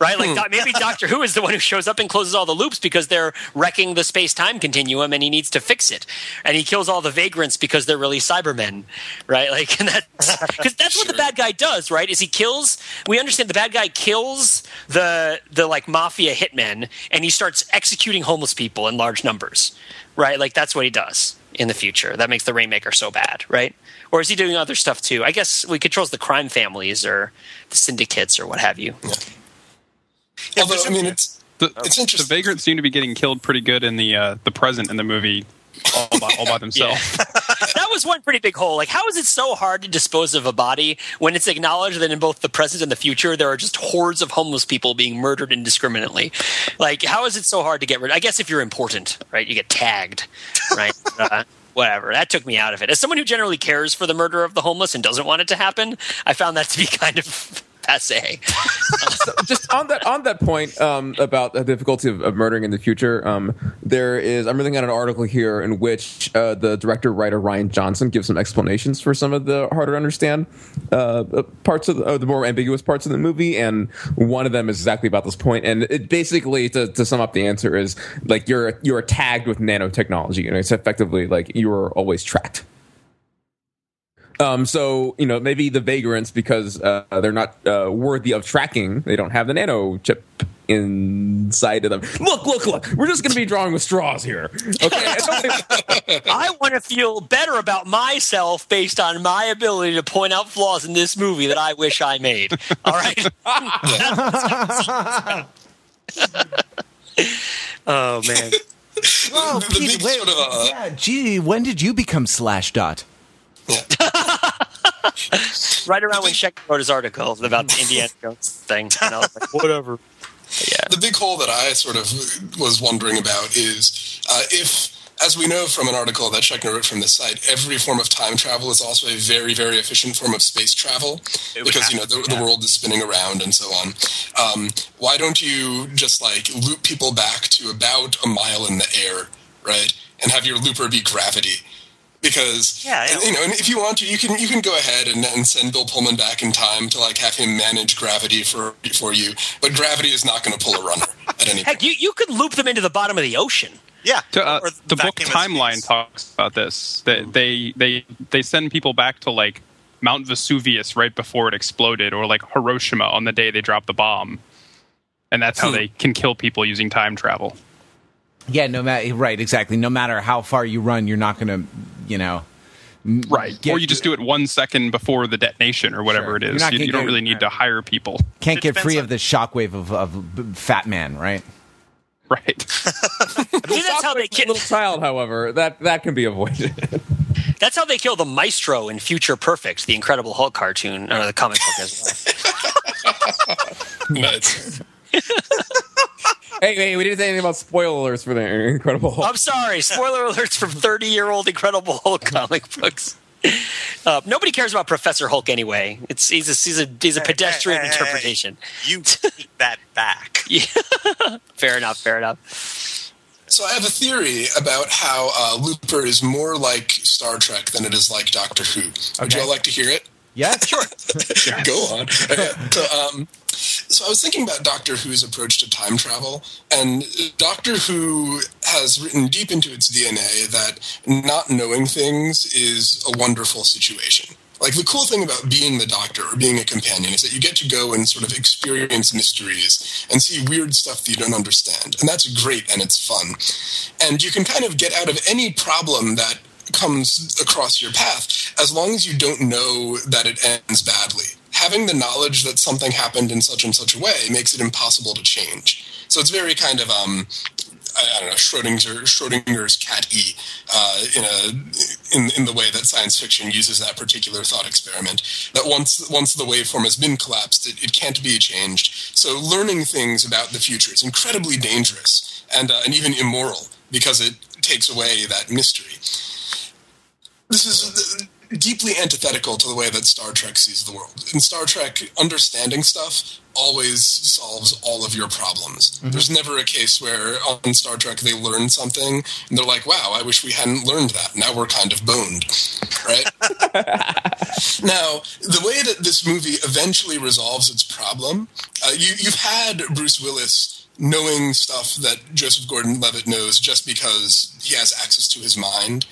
Right, like hmm. doc- maybe Doctor Who is the one who shows up and closes all the loops because they're wrecking the space time continuum, and he needs to fix it. And he kills all the vagrants because they're really Cybermen, right? Like, [laughs] and that's because that's what the bad guy does, right? Is he kills? We understand the bad guy kills the the like mafia hitmen, and he starts executing homeless people in large numbers, right? Like that's what he does in the future. That makes the Rainmaker so bad, right? Or is he doing other stuff too? I guess he controls the crime families or the syndicates or what have you. Although, I mean, it's The, It's the interesting. vagrants seem to be getting killed pretty good in the uh, the present in the movie, all by, all by [laughs] themselves. [laughs] that was one pretty big hole. Like, how is it so hard to dispose of a body when it's acknowledged that in both the present and the future there are just hordes of homeless people being murdered indiscriminately? Like, how is it so hard to get rid? Of? I guess if you're important, right, you get tagged, right? [laughs] uh, whatever. That took me out of it. As someone who generally cares for the murder of the homeless and doesn't want it to happen, I found that to be kind of passe. [laughs] just on that on that point um, about the difficulty of, of murdering in the future, um, there is. I'm reading out an article here in which uh, the director writer Rian Johnson gives some explanations for some of the harder to understand uh, parts of the, uh, the more ambiguous parts of the movie, and one of them is exactly about this point. And it basically, to, to sum up the answer, is like you're you're tagged with nanotechnology, and it's effectively like you are always tracked. Um, so you know maybe the vagrants because uh, they're not uh, worthy of tracking. They don't have the nano chip inside of them. Look, look, look! We're just going to be drawing with straws here. Okay, [laughs] [laughs] I want to feel better about myself based on my ability to point out flaws in this movie that I wish I made. [laughs] All right. oh man. Well, The- the Pete, wait, sort of, uh, yeah, gee, when did you become Slashdot? [laughs] Right around when Sheck wrote his article about the Indiana Jones thing, and I was like, [laughs] whatever. Yeah. the big hole that I sort of was wondering about is uh, if, as we know from an article that Shechner wrote from this site, every form of time travel is also a very, very efficient form of space travel because have you know the, to, the world is spinning around and so on. Um, why don't you just like loop people back to about a mile in the air, right, and have your looper be gravity? Because Yeah, yeah. you know, and if you want to, you can you can go ahead and, and send Bill Pullman back in time to like have him manage gravity for for you. But gravity is not going to pull a runner [laughs] at any point. Heck, you, you could loop them into the bottom of the ocean. Yeah. To, uh, Or the book Timeline talks about this. That they they they send people back to like Mount Vesuvius right before it exploded, or like Hiroshima on the day they dropped the bomb, and that's how Hmm. they can kill people using time travel. Yeah, no matter right, exactly. No matter how far you run, you're not going to, you know, Right. Get- or you just do it one second before the detonation or whatever Sure. it You're is. not You, don't get- really need to hire people. can't It get free on- of the shockwave of, of Fat Man, right? Right. [laughs] That's how they kill Little kill. child, however, that that can be avoided. [laughs] That's how they kill the Maestro in Future Perfect, the Incredible Hulk cartoon or the comic book as well. [laughs] Nuts. Hey, hey, we didn't say anything about spoiler alerts for the Incredible Hulk. I'm sorry. Spoiler alerts from 30 year old Incredible Hulk [laughs] comic books. Uh, nobody cares about Professor Hulk anyway. It's he's a he's a, he's a pedestrian hey, hey. interpretation. You take that back. [laughs] yeah. Fair enough. Fair enough. So I have a theory about how uh, Looper is more like Star Trek than it is like Doctor Who. Would Okay. you all like to hear it? Yeah, [laughs] sure. Go on. Okay. So, um, so I was thinking about Doctor Who's approach to time travel, and Doctor Who has written deep into its DNA that not knowing things is a wonderful situation. Like the cool thing about being the Doctor or being a companion is that you get to go and sort of experience mysteries and see weird stuff that you don't understand, and that's great and it's fun. And you can kind of get out of any problem that comes across your path as long as you don't know that it ends badly. Having the knowledge that something happened in such and such a way makes it impossible to change. So it's very kind of um, I, don't know Schrodinger's Schrodinger's cat E uh, in a in in the way that science fiction uses that particular thought experiment. That once once the waveform has been collapsed, it, it can't be changed. So learning things about the future is incredibly dangerous and uh, and even immoral because it takes away that mystery this is deeply antithetical to the way that Star Trek sees the world. In Star Trek, understanding stuff always solves all of your problems. There's never a case where on Star Trek they learn something and they're like, wow, I wish we hadn't learned that. Now we're kind of boned. Right? [laughs] now, the way that this movie eventually resolves its problem, uh, you, you've had Bruce Willis knowing stuff that Joseph Gordon Levitt knows just because he has access to his mind.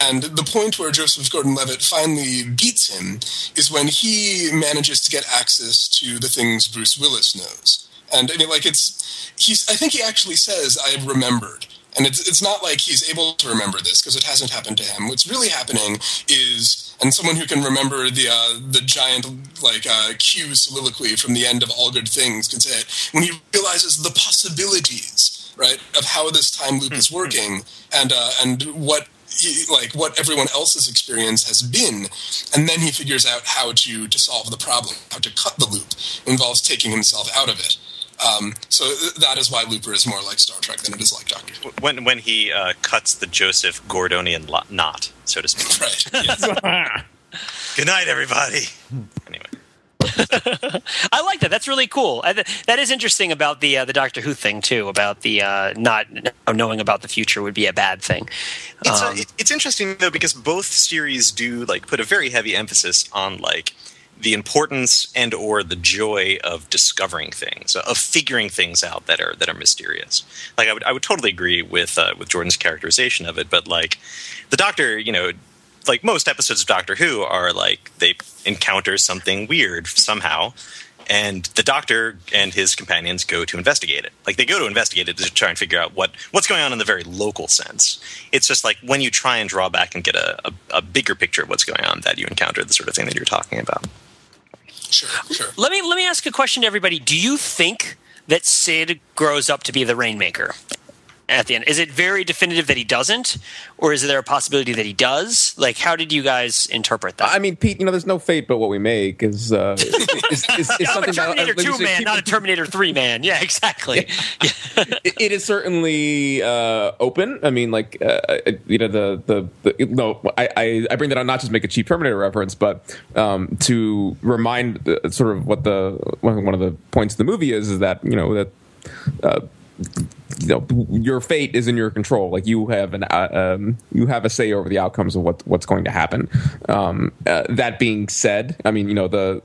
And the point where Joseph Gordon Levitt finally beats him is when he manages to get access to the things Bruce Willis knows. And I mean, like, it's, he's, I think he actually says, I have remembered. And it's, it's not like he's able to remember this because it hasn't happened to him. What's really happening is, and someone who can remember the uh, the giant like uh, Q soliloquy from the end of All Good Things can say it when he realizes the possibilities, right, of how this time loop is working and uh, and what like what everyone else's experience has been, and then he figures out how to to solve the problem, how to cut the loop. It involves taking himself out of it. Um, so th- that is why Looper is more like Star Trek than it is like Doctor Who. When when he uh, cuts the Joseph Gordonian lo- knot, so to speak. [laughs] Right. [laughs] Good night, everybody. Anyway, [laughs] I like that. That's really cool. I, th- that is interesting about the uh, the Doctor Who thing too. About the uh, not knowing about the future would be a bad thing. it's Um, uh, it- it's interesting though because both series do like put a very heavy emphasis on like the importance and or the joy of discovering things, of figuring things out that are that are mysterious. Like I would I would totally agree with uh, with Jordan's characterization of it, but like the Doctor, you know, like most episodes of Doctor Who are like they encounter something weird somehow. And the doctor and his companions go to investigate it. Like they go to investigate it to try and figure out what what's going on in the very local sense. It's just like when you try and draw back and get a, a, a bigger picture of what's going on, that you encounter the sort of thing that you're talking about. Sure. Sure. let me let me ask a question to everybody. Do you think that Sid grows up to be the Rainmaker at the end? Is it very definitive that he doesn't, or is there a possibility that he does? Like, how did you guys interpret that? I mean, Pete, you know, there's no fate but what we make. Is uh, [laughs] is, is, is I'm a something that Terminator like Two man, people- not a Terminator Three man. Yeah, exactly. it, it is certainly uh, open. I mean, like uh, you know, the the, the no, I, I I bring that on not just to make a cheap Terminator reference, but um, to remind uh, sort of what the one one of the points of the movie is is that you know that. Uh, you know, your fate is in your control. Like you have an, uh, um, you have a say over the outcomes of what what's going to happen. Um, uh, that being said, I mean, you know, the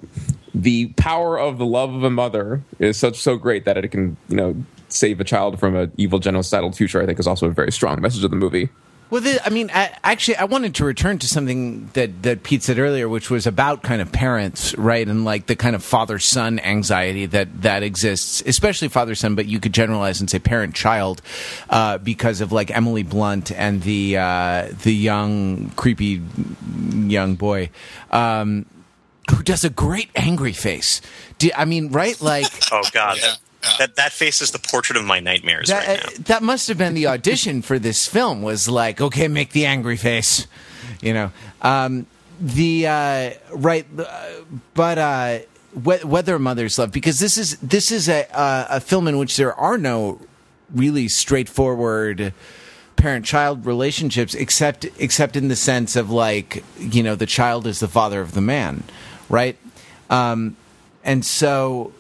the power of the love of a mother is such so great that it can, you know, save a child from an evil genocidal future. I think is also a very strong message of the movie. Well, the, I mean, I, actually, I wanted to return to something that, that Pete said earlier, which was about kind of parents, right, and like the kind of father son anxiety that that exists, especially father son, but you could generalize and say parent child, uh, because of like Emily Blunt and the uh, the young creepy young boy. Um, who does a great angry face? Do, I mean, right? Like, Oh God, Yeah. That that face is the portrait of my nightmares That, right uh, now. that must have been the audition for this film. Was like, okay, make the angry face, you know. Um, the uh, right, uh, but uh, wh- whether mothers love because this is this is a uh, a film in which there are no really straightforward parent child relationships except except in the sense of like you know the child is the father of the man right um and so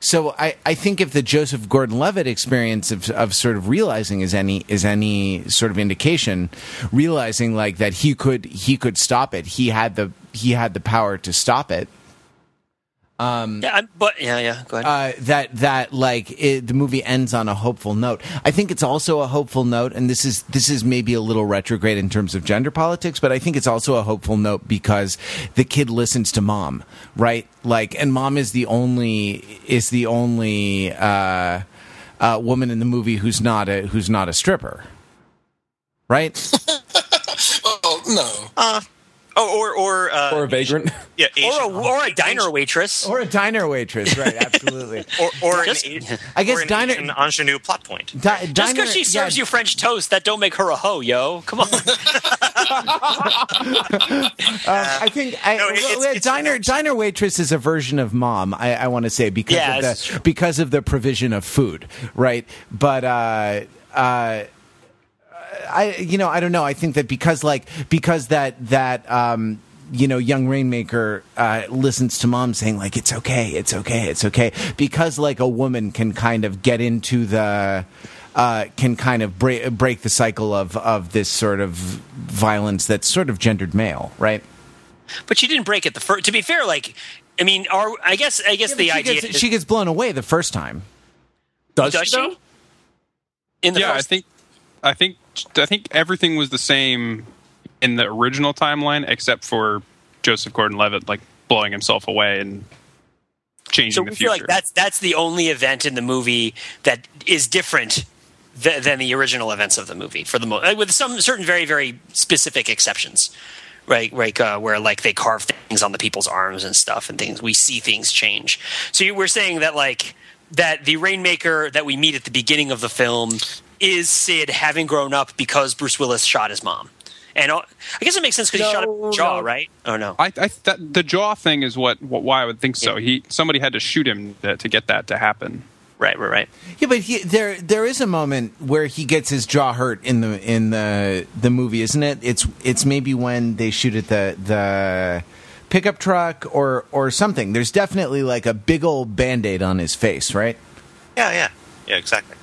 so I, I think if the Joseph Gordon-Levitt experience of, of sort of realizing is any is any sort of indication, realizing like that he could he could stop it. He had the he had the power to stop it. Yeah, I'm, but yeah, yeah. Go ahead. Uh, that that like it, the movie ends on a hopeful note. I think it's also a hopeful note, and this is this is maybe a little retrograde in terms of gender politics, but I think it's also a hopeful note because the kid listens to mom, right? Like, and mom is the only is the only uh, uh, woman in the movie who's not a who's not a stripper, right? [laughs] oh no. Oh, or or uh, or a vagrant. yeah, or a, or a diner waitress. or a diner waitress, right? [laughs] Absolutely. or, or Just- an, Asian- I guess or an diner- Asian ingenue plot point. Di- Just diner- because she serves yeah, you French toast, that don't make her a hoe, yo. Come on. [laughs] Um, I think I, No, it- well, it's- yeah, it's- diner diner waitress is a version of mom. I, I want to say because Yeah, of that's the true. because of the provision of food, right? But uh, uh, I you know I don't know. I think that because like because that that um, you know young rainmaker uh, listens to mom saying like it's okay, it's okay, it's okay because like a woman can kind of get into the. Uh, can kind of break break the cycle of of this sort of violence that's sort of gendered male, right? but she didn't break it the first. To be fair, like, I mean, are I guess I guess Yeah, the she idea gets, is, she gets blown away the first time. Does, does though? she? In the yeah, I think, I think, I think everything was the same in the original timeline, except for Joseph Gordon-Levitt like blowing himself away and changing so the we future. feel like that's that's the only event in the movie that is different th- than the original events of the movie for the mo- uh, with some certain very very specific exceptions. Right, right, uh, where like they carve things on the people's arms and stuff, and things we see things change. So you, we're saying that like that the Rainmaker that we meet at the beginning of the film is Sid having grown up because Bruce Willis shot his mom, and I guess it makes sense because he shot him in No, the jaw, no. right? Oh no, I, I that, the jaw thing is what, what why I would think so. Yeah. He somebody had to shoot him to, to get that to happen. right, right, right. Yeah, but he, there there is a moment where he gets his jaw hurt in the in the the movie, isn't it? It's it's maybe when they shoot at the the pickup truck or or something. There's definitely like a big old band-aid on his face, right? Yeah, yeah, yeah, exactly.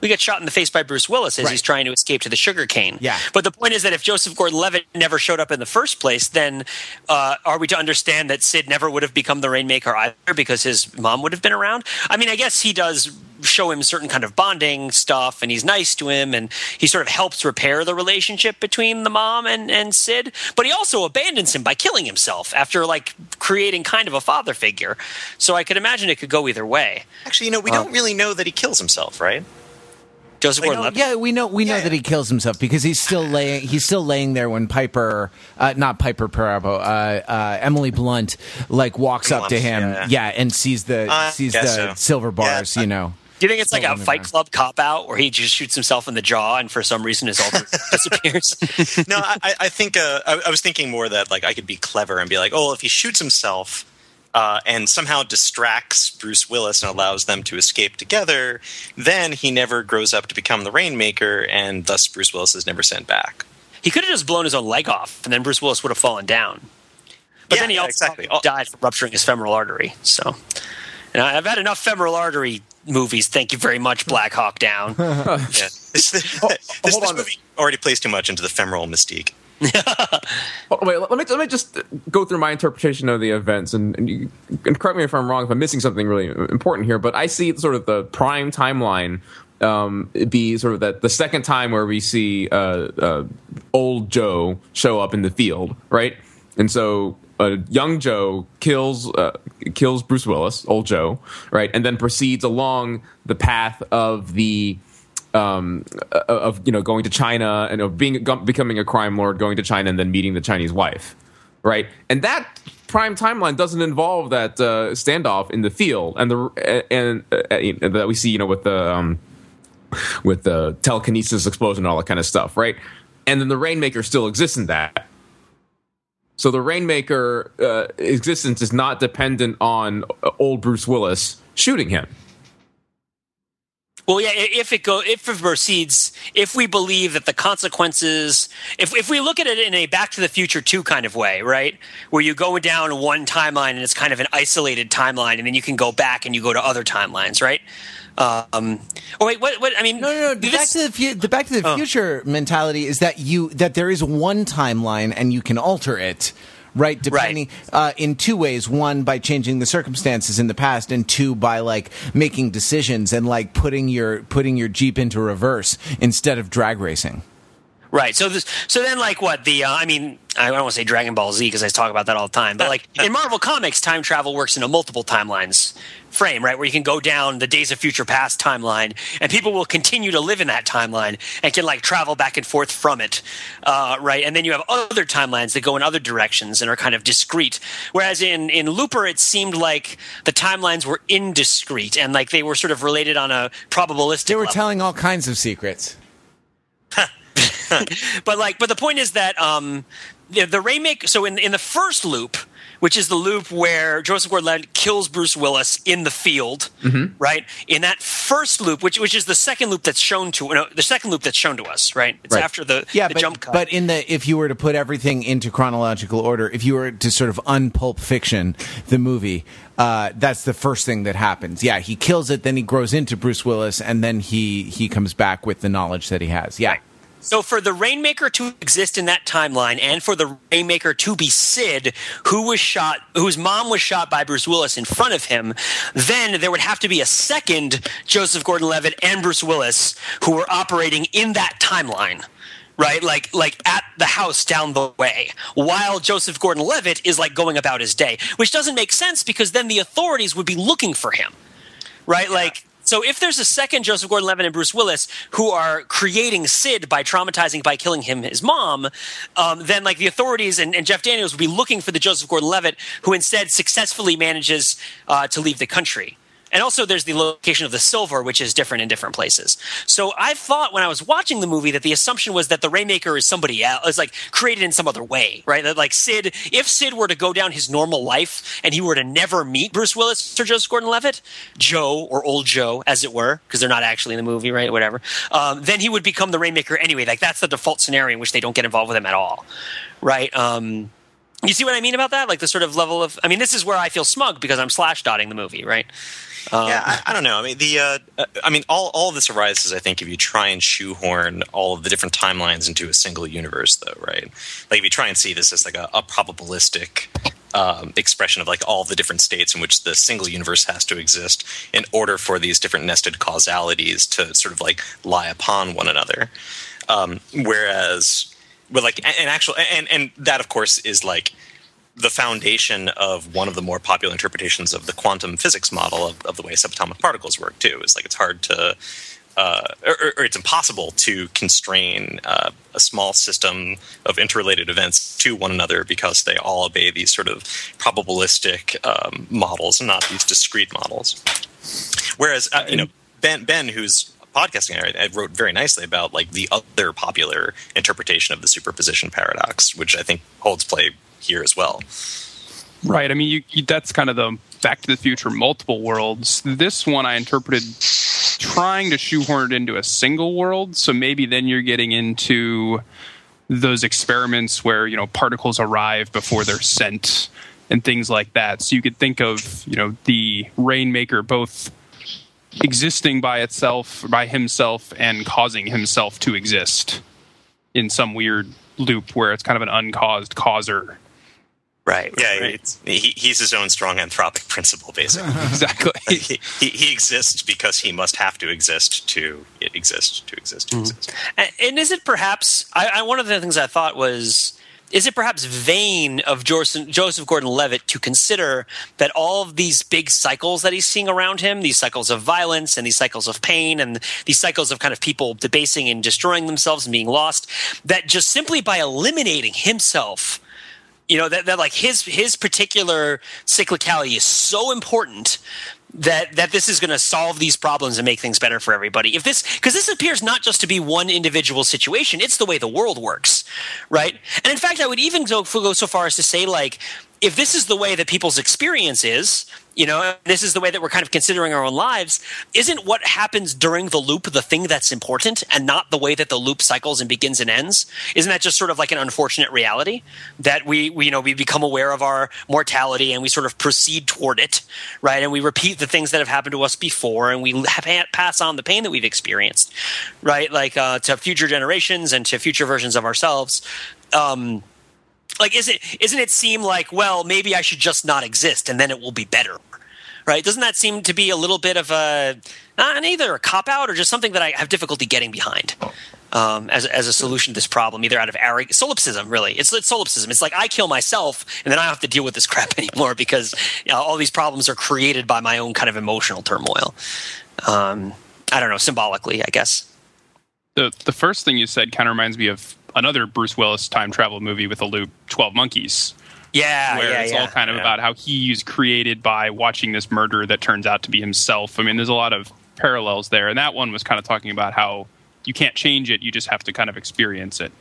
We get shot in the face by Bruce Willis as Right. he's trying to escape to the sugar cane. Yeah. But the point is that if Joseph Gordon-Levitt never showed up in the first place, then uh, are we to understand that Sid never would have become the Rainmaker either because his mom would have been around? I mean, I guess he does show him certain kind of bonding stuff, and he's nice to him, and he sort of helps repair the relationship between the mom and, and Sid. But he also abandons him by killing himself after like creating kind of a father figure. So I could imagine it could go either way. Actually, you know, we don't really know that he kills himself, right? Joseph Like, Gordon-Levitt. Yeah, we know we know Yeah. that he kills himself because he's still laying he's still laying there when Piper, uh, not Piper Perabo, uh, uh, Emily Blunt, like walks up to him, yeah. yeah, and sees the Uh, sees the so. silver bars, Yeah. you know. Do you think it's like a Fight. Club cop out where he just shoots himself in the jaw and for some reason his alter [laughs] disappears? no, I, I- I think uh, I, I was thinking more that like I could be clever and be like, oh, if he shoots himself uh, and somehow distracts Bruce Willis and allows them to escape together, then he never grows up to become the Rainmaker, and thus Bruce Willis is never sent back. he could have just blown his own leg off and then Bruce Willis would have fallen down. But Yeah, then he also exactly. died from rupturing his femoral artery. So, and I- I've had enough femoral artery movies. Thank you very much, Black Hawk Down. [laughs] Yeah. [laughs] This, this, hold this on. movie already plays too much into the femoral mystique. [laughs] Wait, let me let me just go through my interpretation of the events, and, and, you, and correct me if I'm wrong if I'm missing something really important here. But I see sort of the prime timeline um, be sort of that the second time where we see uh, uh, old Joe show up in the field, right? And so uh, young Joe kills uh, kills Bruce Willis, old Joe, right, and then proceeds along the path of the um, uh, of you know going to China and of being becoming a crime lord, going to China, and then meeting the Chinese wife. right? And that prime timeline doesn't involve that uh, standoff in the field and the and, uh, that we see, you know, with the um, with the telekinesis explosion and all that kind of stuff, right? And then the Rainmaker still exists in that. So the Rainmaker uh, existence is not dependent on old Bruce Willis shooting him. Well, yeah. If it go, if it proceeds, if we believe that the consequences, if if we look at it in a Back to the Future two kind of way, right, where you go down one timeline and it's kind of an isolated timeline, and then you can go back and you go to other timelines, right? Um, oh wait, what? What? I mean, No, no, no. The this- back to the, fu- the Back to the Oh. Future mentality is that you that there is one timeline and you can alter it, right? Depending Uh, in two ways: one by changing the circumstances in the past, and two by like making decisions and like putting your putting your jeep into reverse instead of drag racing. Right. So this. So then, like, what the? Uh, I mean, I don't want to say Dragon Ball Z because I talk about that all the time. But like in Marvel Comics, time travel works in a multiple timelines frame, right? Where you can go down the Days of Future Past timeline, and people will continue to live in that timeline and can like travel back and forth from it, uh, right? And then you have other timelines that go in other directions and are kind of discrete. Whereas in in Looper, it seemed like the timelines were indiscrete and like they were sort of related on a probabilistic. They were level. telling all kinds of secrets. [laughs] [laughs] but like but the point is that um the, the so in in the first loop which is the loop where Joseph Gordon-Levitt kills Bruce Willis in the field, right? In that first loop, which which is the second loop that's shown to no, the second loop that's shown to us, right? It's Right. after the, yeah, the but, jump cut. but in the if you were to put everything into chronological order, if you were to sort of unpulp fiction the movie, uh, that's the first thing that happens. Yeah, he kills it, then he grows into Bruce Willis, and then he he comes back with the knowledge that he has. Yeah, So for the Rainmaker to exist in that timeline, and for the Rainmaker to be Sid, who was shot, whose mom was shot by Bruce Willis in front of him, then there would have to be a second Joseph Gordon-Levitt and Bruce Willis who were operating in that timeline. Right, like like at the house down the way, while Joseph Gordon-Levitt is like going about his day, which doesn't make sense because then the authorities would be looking for him right? Like, so if there's a second Joseph Gordon-Levitt and Bruce Willis who are creating Sid by traumatizing, by killing him, his mom, um, then like the authorities and, and Jeff Daniels would be looking for the Joseph Gordon-Levitt who instead successfully manages uh, to leave the country. And also, there's the location of the silver, which is different in different places. So I thought when I was watching the movie that the assumption was that the Rainmaker is somebody else, is like created in some other way, right? That like Sid, if Sid were to go down his normal life and he were to never meet Bruce Willis or Joseph Gordon-Levitt, Joe or Old Joe, as it were, because they're not actually in the movie, right? Whatever. Um, then he would become the Rainmaker anyway. Like that's the default scenario in which they don't get involved with him at all, right? Um, you see what I mean about that? Like the sort of level of. I mean, this is where I feel smug because I'm slash dotting the movie, right? Yeah, I, I don't know. I mean, the uh, uh, I mean, all all of this arises, I think, if you try and shoehorn all of the different timelines into a single universe, though, right? Like if you try and see this as like a, a probabilistic um, expression of like all the different states in which the single universe has to exist in order for these different nested causalities to sort of like lie upon one another. Um, whereas, but like, and, and actual, and and that of course is like the foundation of one of the more popular interpretations of the quantum physics model of, of the way subatomic particles work too is like it's hard to uh, or, or it's impossible to constrain uh, a small system of interrelated events to one another because they all obey these sort of probabilistic um, models and not these discrete models. Whereas, uh, you know, Ben, Ben, who's podcasting, I I wrote very nicely about like the other popular interpretation of the superposition paradox, which I think holds play here as well. Right. I mean, you, you, that's kind of the Back to the Future multiple worlds. This one I interpreted trying to shoehorn it into a single world. So maybe then you're getting into those experiments where you know particles arrive before they're sent and things like that. So you could think of you know the Rainmaker both existing by itself, by himself, and causing himself to exist in some weird loop where it's kind of an uncaused causer. Right. Yeah, right. it's, he, he's his own strong anthropic principle, basically. [laughs] Exactly. [laughs] he, he, he exists because he must have to exist to exist to exist to mm-hmm. exist. And, and is it perhaps? I, I, one of the things I thought was. Is it perhaps vain of Joseph, Joseph Gordon-Levitt to consider that all of these big cycles that he's seeing around him, these cycles of violence and these cycles of pain and these cycles of kind of people debasing and destroying themselves and being lost, that just simply by eliminating himself You know that, that like his his particular cyclicality is so important that that this is going to solve these problems and make things better for everybody. If this because this appears not just to be one individual situation, it's the way the world works, right? And in fact, I would even go, go so far as to say like if this is the way that people's experience is, you know, this is the way that we're kind of considering our own lives, isn't what happens during the loop the thing that's important and not the way that the loop cycles and begins and ends? Isn't that just sort of like an unfortunate reality that we, we you know, we become aware of our mortality and we sort of proceed toward it, right? And we repeat the things that have happened to us before and we pass on the pain that we've experienced, right? Like uh, to future generations and to future versions of ourselves. Um, like is it isn't it seem like well maybe i should just not exist and then it will be better right? Doesn't that seem to be a little bit of a not either a cop out or just something that i have difficulty getting behind um, as, as a solution to this problem either out of arrogance solipsism really. It's, it's solipsism. It's like i kill myself and then i don't have to deal with this [laughs] crap anymore because you know, all these problems are created by my own kind of emotional turmoil. Um, i don't know symbolically i guess. The the first thing you said kind of reminds me of another Bruce Willis time travel movie with a loop, Twelve Monkeys. Yeah, where yeah, it's yeah, all kind of yeah. about how he's created by watching this murder that turns out to be himself. I mean, there's a lot of parallels there, and that one was kind of talking about how you can't change it; you just have to kind of experience it.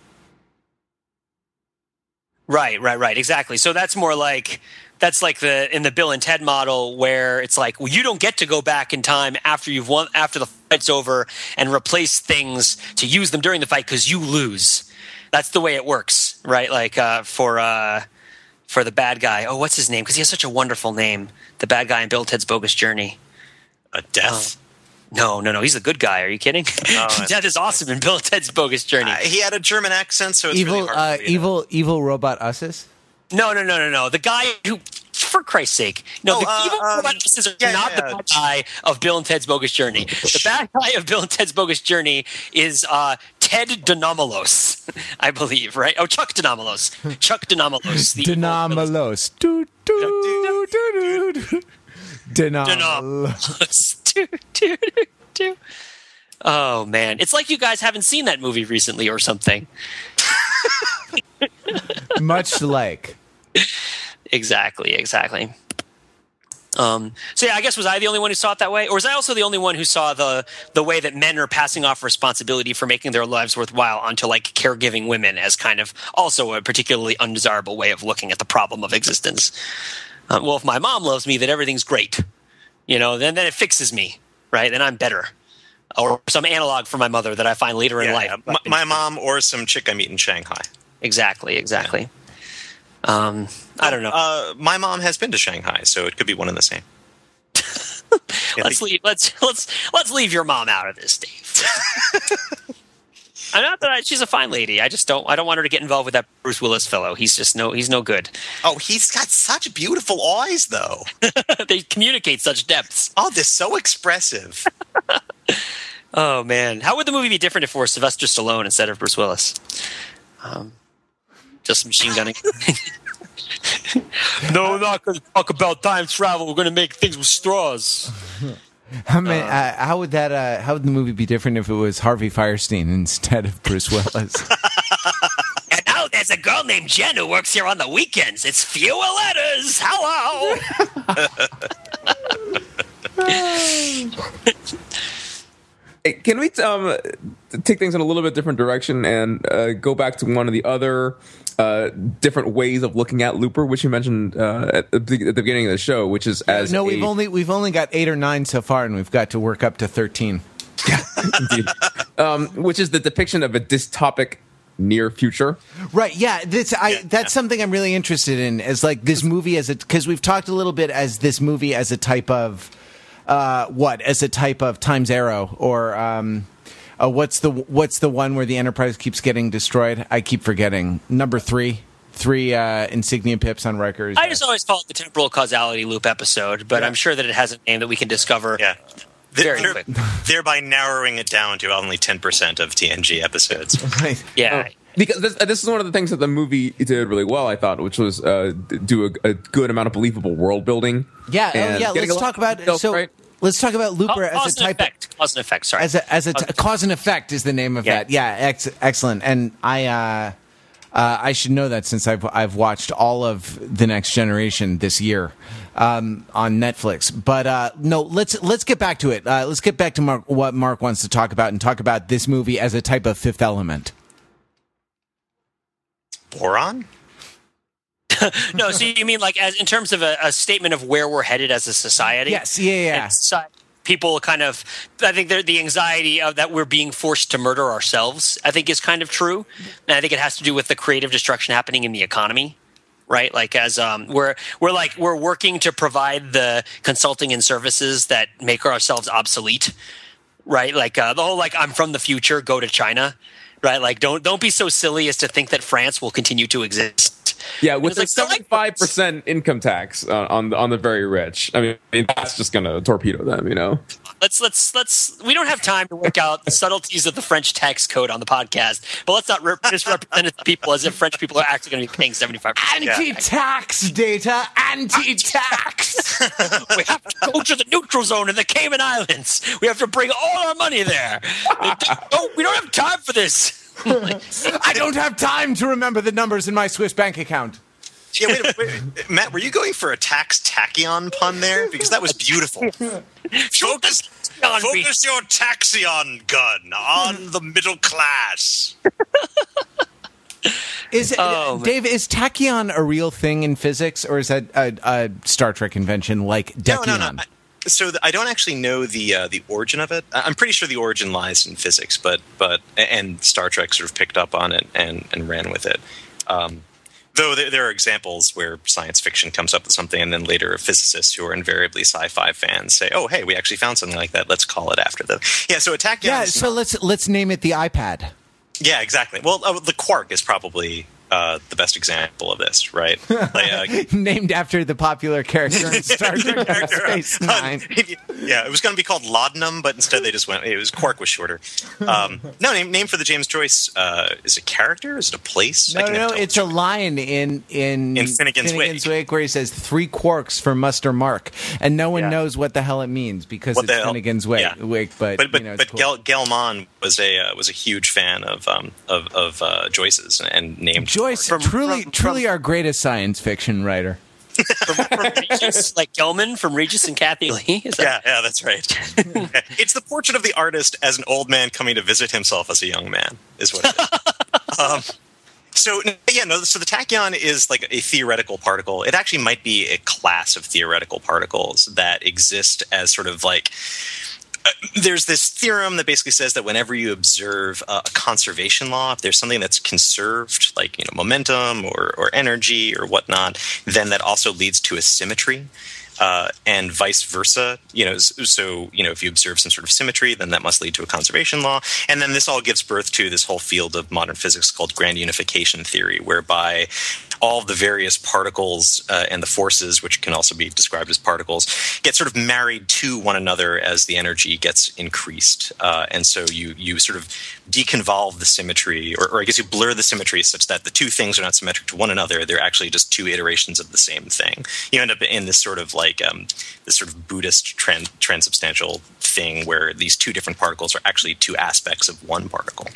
Right, right, right. Exactly. So that's more like that's like the in the Bill and Ted model where it's like well, you don't get to go back in time after you've won after the fight's over and replace things to use them during the fight because you lose. That's the way it works, right? Like uh, for uh, for the bad guy. Oh, what's his name? Because he has such a wonderful name. The bad guy in Bill and Ted's Bogus Journey. A death. No, no, no. He's a good guy. Are you kidding? [laughs] that's Death is awesome in Bill and Ted's Bogus Journey. Uh, he had a German accent, so it's evil, really hard uh, for me to- evil, evil robot Us's. No, no, no, no, no. The guy who, for Christ's sake, no, Oh, the uh, evil um, robot is yeah, not yeah, the bad guy of Bill and Ted's Bogus Journey. The bad guy of Bill and Ted's Bogus Journey is uh, Ted De Nomolos, [laughs] I believe, right? Oh, Chuck De Nomolos. [laughs] Chuck De Nomolos. the evil Do, do, do, do, do. De Nomolos. Do, do, do, do. Oh man, it's like you guys haven't seen that movie recently or something. [laughs] Much like. Exactly, exactly. Um, so yeah, I guess was I the only one who saw it that way, or was I also the only one who saw the the way that men are passing off responsibility for making their lives worthwhile onto like caregiving women as kind of also a particularly undesirable way of looking at the problem of existence? Uh, well, if my mom loves me, then everything's great, you know. Then then it fixes me, right? Then I'm better, or some analog for my mother that I find later in Yeah, life. yeah. My, my mom or some chick I meet in Shanghai. exactly, exactly. Um, I don't know. Uh, my mom has been to Shanghai, so it could be one and the same. [laughs] Let's leave let's let's let's leave your mom out of this, Dave. [laughs] I'm not that I, she's a fine lady. I just don't I don't want her to get involved with that Bruce Willis fellow. He's just no he's no good. Oh, he's got such beautiful eyes, though. [laughs] they communicate such depths. Oh, they're so expressive. Oh man, how would the movie be different if it were Sylvester Stallone instead of Bruce Willis? Um, just machine gunning. [laughs] no, we're not going to talk about time travel. We're going to make things with straws. How many, uh, how would that? Uh, how would the movie be different if it was Harvey Fierstein instead of Bruce [laughs] Willis? And now there's a girl named Jen who works here on the weekends. It's fewer letters. Hello. [laughs] Hey, Can we um, take things in a little bit different direction and uh, go back to one of the other uh, different ways of looking at Looper, which you mentioned uh, at, the, at the beginning of the show, which is as no, we've a- only we've only got eight or nine so far, and we've got to work up to thirteen. Indeed. [laughs] um, which is the depiction of a dystopic near future. Right. Yeah. This, I, that's something I'm really interested in. Is like this movie as a because we've talked a little bit as this movie as a type of uh, what as a type of Time's Arrow or um, uh, what's the what's the one where the Enterprise keeps getting destroyed? I keep forgetting. Number three. Three uh, insignia pips on Riker's. I just always call it the temporal causality loop episode, but I'm sure that it has a name that we can discover. Yeah. Very They're- quick. [laughs] Thereby narrowing it down to only 10% of TNG episodes. [laughs] Right. Yeah. Because this, this is one of the things that the movie did really well, I thought, which was uh, do a, a good amount of believable world building. Yeah. Oh, yeah. Let's talk about details so. right. Let's talk about Looper Ca- as a and type of effect. Cause and effect. Sorry. as a as a t- cause and effect is the name of Yeah. that. Yeah, ex- excellent. And I uh, Uh, I should know that since I've I've watched all of the Next Generation this year um, on Netflix. But uh, no, let's let's get back to it. Uh, let's get back to Mark, what Mark wants to talk about and talk about this movie as a type of Fifth Element. Boron? [laughs] no, so you mean like as in terms of a, a statement of where we're headed as a society? Yes, yeah, yeah. So- people kind of, I think the anxiety of that we're being forced to murder ourselves. I think is kind of true, and I think it has to do with the creative destruction happening in the economy. Right, like as um, we're we're like we're working to provide the consulting and services that make ourselves obsolete. Right, like uh, the whole like I'm from the future, go to China. Right, like don't don't be so silly as to think that France will continue to exist. Yeah, with It's like- seventy five percent income tax uh, on the, on the very rich. I mean, that's just going to torpedo them, you know. let's let's let's we don't have time to work out the subtleties of the French tax code on the podcast, but let's not re- misrepresent people as if French people are actually going to be paying seventy five percent. Anti-tax data. Anti-tax. [laughs] We have to go to the neutral zone in the Cayman Islands. We have to bring all our money there. No, we don't have time for this. [laughs] I don't have time to remember the numbers in my Swiss bank account. Yeah, wait, wait, Matt, were you going for a tax tachyon pun there? Because that was beautiful. [laughs] Focus, focus your taxion gun on the middle class. Is Oh. Dave? Is tachyon a real thing in physics, or is that a, a Star Trek invention like No, dekyon? no, no. I- So the, I don't actually know the uh, the origin of it. I'm pretty sure the origin lies in physics, but but and Star Trek sort of picked up on it and and ran with it. Um, though there, there are examples where science fiction comes up with something, and then later physicists who are invariably sci-fi fans say, "Oh, hey, we actually found something like that. Let's call it after them." Yeah. So attack. Yeah, so let's let's name it the iPad. Yeah, exactly. Well, uh, the quark is probably uh, the best example of this, right? [laughs] Like, uh, Named after the popular character in [laughs] Star Trek Space Nine. [laughs] yeah, it was going to be called Laudanum, but instead they just went. It was Quark was shorter. Um, no name, name for the James Joyce. Uh, is it a character? Is it a place? I No, no, it's a line in in, In Finnegan's Wake. where he says three quarks for Muster Mark, and no one Yeah. knows what the hell it means because What it's? Finnegan's Wake. Yeah. Wake but but but you know, but cool. Gel, Gell-Mann was a uh, was a huge fan of um, of of uh, Joyce's and named Joyce, From- truly, from- truly our greatest science fiction writer. From Regis, [laughs] like Gelman from Regis and Kathie Lee. Is that, Yeah, yeah, that's right. [laughs] it's the portrait of the artist as an old man coming to visit himself as a young man, is what it is. [laughs] um, so, yeah, no, so the tachyon is like a theoretical particle. It actually might be a class of theoretical particles that exist as sort of like. Uh, There's this theorem that basically says that whenever you observe a conservation law, if there's something that's conserved, like you know momentum or, or energy or whatnot, then that also leads to a symmetry uh, and vice versa. You know, so you know, if you observe some sort of symmetry, then that must lead to a conservation law, and then this all gives birth to this whole field of modern physics called grand unification theory, whereby all the various particles uh, and the forces, which can also be described as particles, get sort of married to one another as the energy gets increased, uh, and so you you sort of deconvolve the symmetry, or, or I guess you blur the symmetry such that the two things are not symmetric to one another; they're actually just two iterations of the same thing. You end up in this sort of like um, this sort of Buddhist trans- transubstantial thing where these two different particles are actually two aspects of one particle.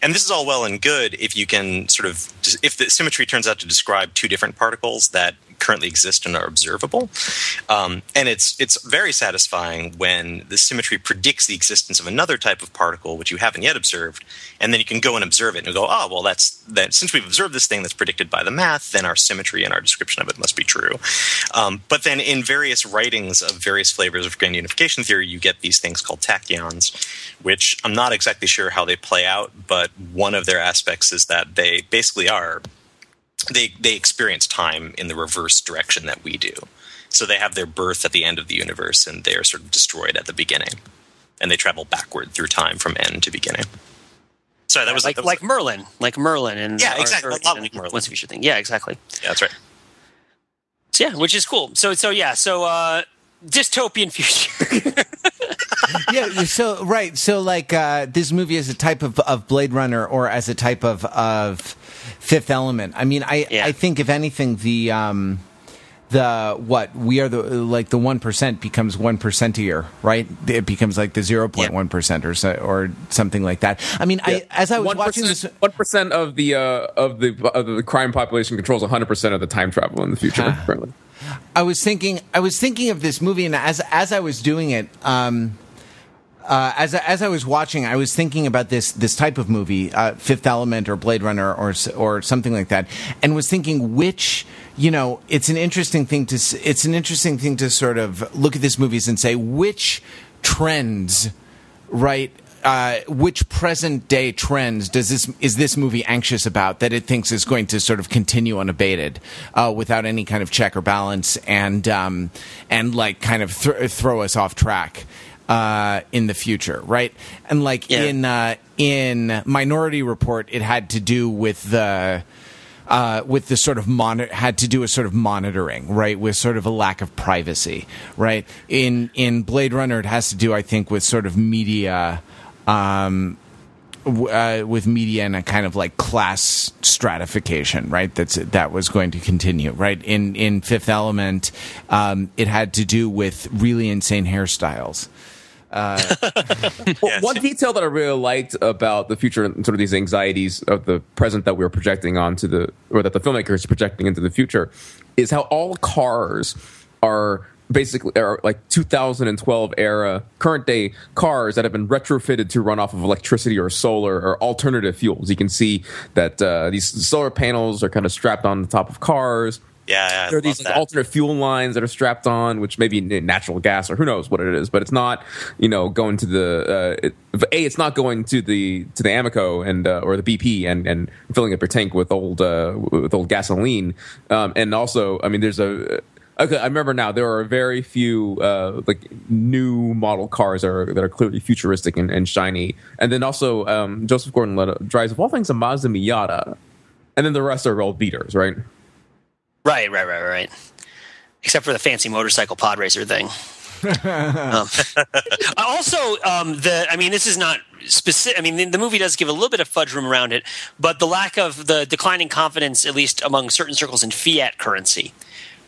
And this is all well and good if you can sort of if the symmetry turns out to describe two different particles that currently exist and are observable. Um, and it's it's very satisfying when the symmetry predicts the existence of another type of particle which you haven't yet observed, and then you can go and observe it and go, oh well, that's that. Since we've observed this thing that's predicted by the math, then our symmetry and our description of it must be true. Um, but then in various writings of various flavors of grand unification theory, you get these things called tachyons, which I'm not exactly sure how they play out, but one of their aspects is that they basically are they they experience time in the reverse direction that we do. So they have their birth at the end of the universe, and they are sort of destroyed at the beginning, and they travel backward through time from end to beginning. Sorry, that was like that was- like Merlin, like Merlin, and Yeah, exactly, a lot like Merlin. What's the future thing? Yeah, exactly. yeah, that's right. So, yeah, which is cool. So so yeah, so uh, dystopian future. [laughs] [laughs] yeah, so right, so like uh, this movie is a type of, of Blade Runner or as a type of of Fifth Element. I mean, I Yeah. I think if anything, the um, the what we are the like the one percent becomes one percent a year, right? It becomes like the zero point one percent or so, or something like that. I mean, I as I was watching this, one percent of the uh, of the of the crime population controls one hundred percent of the time travel in the future. Huh. I was thinking, I was thinking of this movie, and as as I was doing it, um, uh, as as I was watching, I was thinking about this this type of movie, uh, Fifth Element or Blade Runner or or something like that, and was thinking which you know it's an interesting thing to it's an interesting thing to sort of look at these movies and say which trends right uh, which present day trends does this is this movie anxious about that it thinks is going to sort of continue unabated uh, without any kind of check or balance and um, and like kind of th- throw us off track uh, in the future, right? And like Yeah. in uh, in Minority Report, it had to do with the uh, with the sort of mon- had to do with sort of monitoring, right? With sort of a lack of privacy, right? In in Blade Runner, it has to do, I think, with sort of media. Um, uh, with media and a kind of like class stratification, right? That's that was going to continue, right? In in Fifth Element, um, it had to do with really insane hairstyles. [laughs] Well, one detail that I really liked about the future and sort of these anxieties of the present that we were projecting onto the, or that the filmmaker is projecting into the future, is how all cars are basically are like 2012 era current day cars that have been retrofitted to run off of electricity or solar or alternative fuels. You can see that uh, these solar panels are kind of strapped on the top of cars Yeah, yeah there are these like, alternate fuel lines that are strapped on, which may be natural gas or who knows what it is, but it's not, you know, going to the uh, it, a. It's not going to the to the Amoco and uh, or the BP and and filling up your tank with old uh, with old gasoline. Um, and also, I mean, there's a. Okay, I remember now. There are very few uh, like new model cars that are that are clearly futuristic and, and shiny, and then also um, Joseph Gordon-Levitt drives of all things a Mazda Miata, and then the rest are all beaters, right? Right, right, right, right. Except for the fancy motorcycle pod racer thing. [laughs] um, [laughs] also, um, the I mean, this is not specific. I mean, the, the movie does give a little bit of fudge room around it, but the lack of the declining confidence, at least among certain circles, in fiat currency.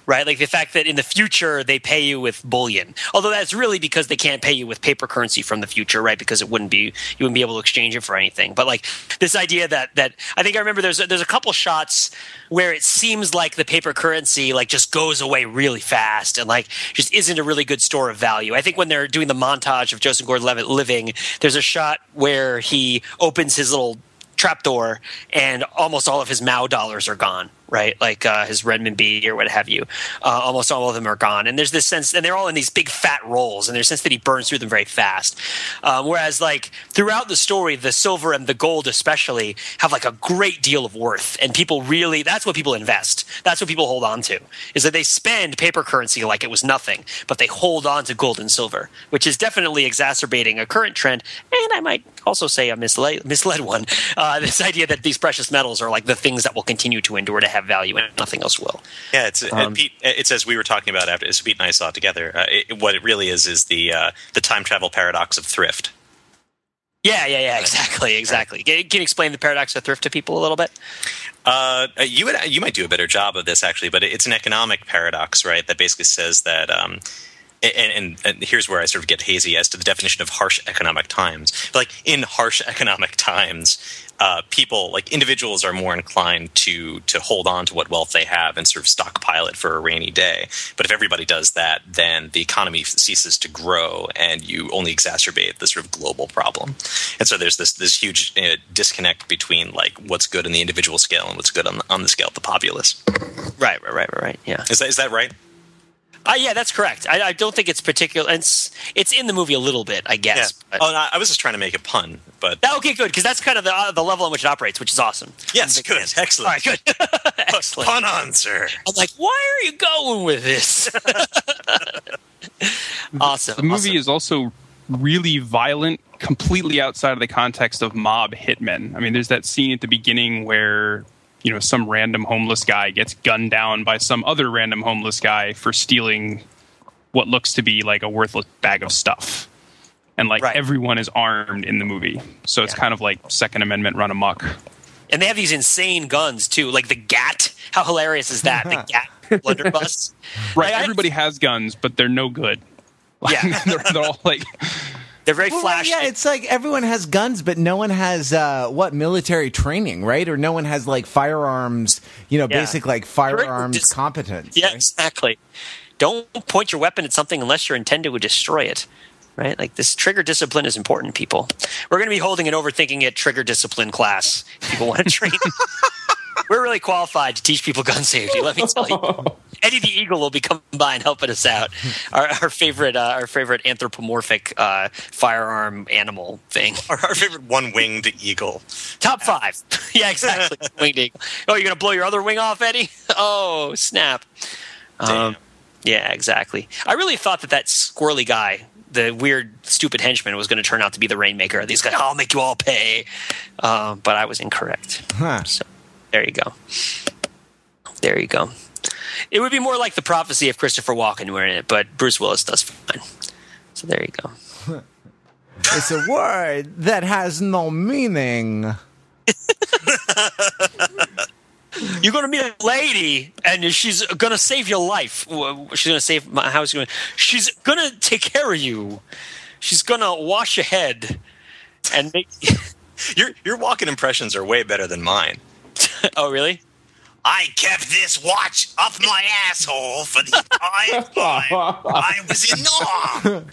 Right, like the fact that in the future they pay you with bullion, although that's really because they can't pay you with paper currency from the future, right? Because it wouldn't be you wouldn't be able to exchange it for anything. But like this idea that that I think I remember there's a, there's a couple shots where it seems like the paper currency like just goes away really fast and like just isn't a really good store of value. I think when they're doing the montage of Joseph Gordon-Levitt living, there's a shot where he opens his little trapdoor and almost all of his Mao dollars are gone, right? Like uh, his renminbi or what have you. Uh, almost all of them are gone. And there's this sense, and they're all in these big fat rolls, and there's a sense that he burns through them very fast. Um, whereas, like, throughout the story, the silver and the gold, especially, have like a great deal of worth. And people really, that's what people invest. That's what people hold on to, is that they spend paper currency like it was nothing, but they hold on to gold and silver, which is definitely exacerbating a current trend. And I might also say a misled, misled one. Uh, this idea that these precious metals are like the things that will continue to endure to have value and nothing else will. Yeah, it's Um, and Pete. It's as we were talking about after. As Pete and I saw it together. Uh, it, what it really is is the uh, the time travel paradox of thrift. Yeah, yeah, yeah, exactly, exactly. Can, can you explain the paradox of thrift to people a little bit? Uh, you would you might do a better job of this actually, but it's an economic paradox, right? That basically says that. Um, and, and, and here's where I sort of get hazy as to the definition of harsh economic times. But like in harsh [laughs] economic times, uh, people like individuals are more inclined to to hold on to what wealth they have and sort of stockpile it for a rainy day. But if everybody does that, then the economy ceases to grow, and you only exacerbate the sort of global problem. And so there's this this huge uh, disconnect between like what's good on the individual scale and what's good on the, on the scale of the populace. Right, right, right, right, right. Yeah. Is that is that right? Uh, yeah, that's correct. I, I don't think it's particular. It's it's in the movie a little bit, I guess. Yeah. but- Oh, no, I was just trying to make a pun, but Oh, okay, good, because that's kind of the uh, the level on which it operates, which is awesome. yes, I'm a big good, fan. excellent. All right, good, [laughs] excellent. Pun on, sir. I'm like, why are you going with this? [laughs] awesome. The movie awesome. is also really violent, completely outside of the context of mob hitmen. I mean, there's that scene at the beginning where you know some random homeless guy gets gunned down by some other random homeless guy for stealing what looks to be like a worthless bag of stuff. And like Right. everyone is armed in the movie. So it's Yeah. kind of like Second Amendment run amok. and they have these insane guns too, like the Gat. How hilarious is that? The [laughs] Gat blunderbuss. Right. I- I- Everybody has guns, but they're no good. Yeah. [laughs] they're, they're all like They're very Well, flashy. yeah, it's like everyone has guns, but no one has uh, what military training, right? Or no one has like firearms, you know, Yeah. basic like firearms dis- competence. Yeah, right? exactly. Don't point your weapon at something unless you're intended to destroy it. Right? Like this trigger discipline is important, people. We're going to be holding an overthinking it trigger discipline class. People want to [laughs] train. We're really qualified to teach people gun safety. Let me tell you. [laughs] Eddie the Eagle will be coming by and helping us out. Our, our favorite, uh, our favorite anthropomorphic uh, firearm animal thing. Our, our favorite one-winged eagle. Top five. [laughs] yeah, exactly. [laughs] Winged eagle. Oh, you're gonna blow your other wing off, Eddie? Oh, snap. Um, yeah, exactly. I really thought that that squirrely guy, the weird, stupid henchman, was going to turn out to be the rainmaker. These guys, I'll make you all pay. Um, but I was incorrect. Huh. So there you go. There you go. It would be more like the prophecy if Christopher Walken were in it, but Bruce Willis does fine. So there you go. [laughs] It's a word that has no meaning. [laughs] You're going to meet a lady, and she's going to save your life. She's going to save my house. She's going to take care of you. She's going to wash your head, and make. [laughs] Your your walking impressions are way better than mine. [laughs] oh, really? I kept this watch up my asshole for the entire [laughs] time I was in awe. [laughs]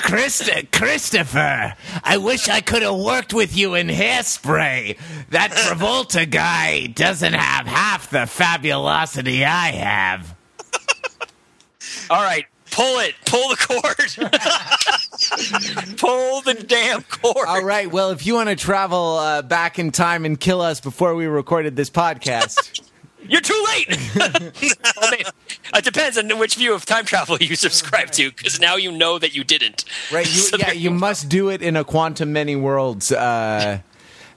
Christa- Christopher, I wish I could have worked with you in hairspray. That Travolta guy doesn't have half the fabulosity I have. All right, pull it. Pull the cord. [laughs] pull the damn cord. All right. Well, if you want to travel uh, back in time and kill us before we recorded this podcast, [laughs] You're too late. I mean, it depends on which view of time travel you subscribe to, because now you know that you didn't. right? You, [laughs] So yeah, there you must do it in a quantum many worlds. Uh,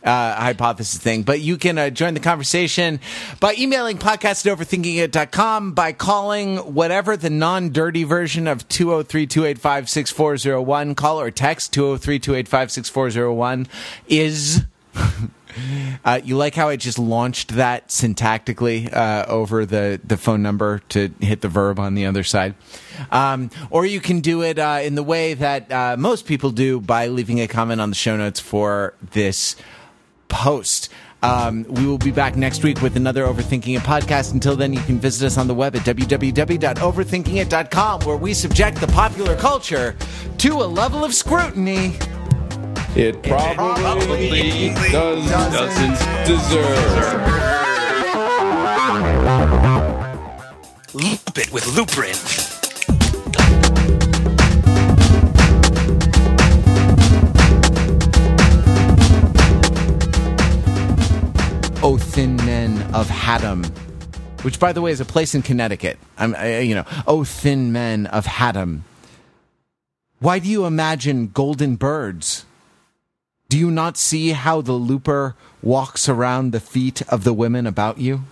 uh, hypothesis thing, but you can uh, join the conversation by emailing podcast at overthinkingit.com, by calling whatever the non dirty version of 203 285 6401, call or text 203 285 6401 is. [laughs] Uh, you like how I just launched that syntactically uh, over the, the phone number to hit the verb on the other side. Um, or you can do it uh, in the way that uh, most people do by leaving a comment on the show notes for this post. Um, we will be back next week with another Overthinking It podcast. Until then, you can visit us on the web at www.overthinkingit.com, where we subject the popular culture to a level of scrutiny. It probably, probably does, doesn't deserve. Loop it with Luprin. O Thin Men of Haddam, which, by the way, is a place in Connecticut. I'm, I, you know, O Thin Men of Haddam. Why do you imagine golden birds? Do you not see how the looper walks around the feet of the women about you?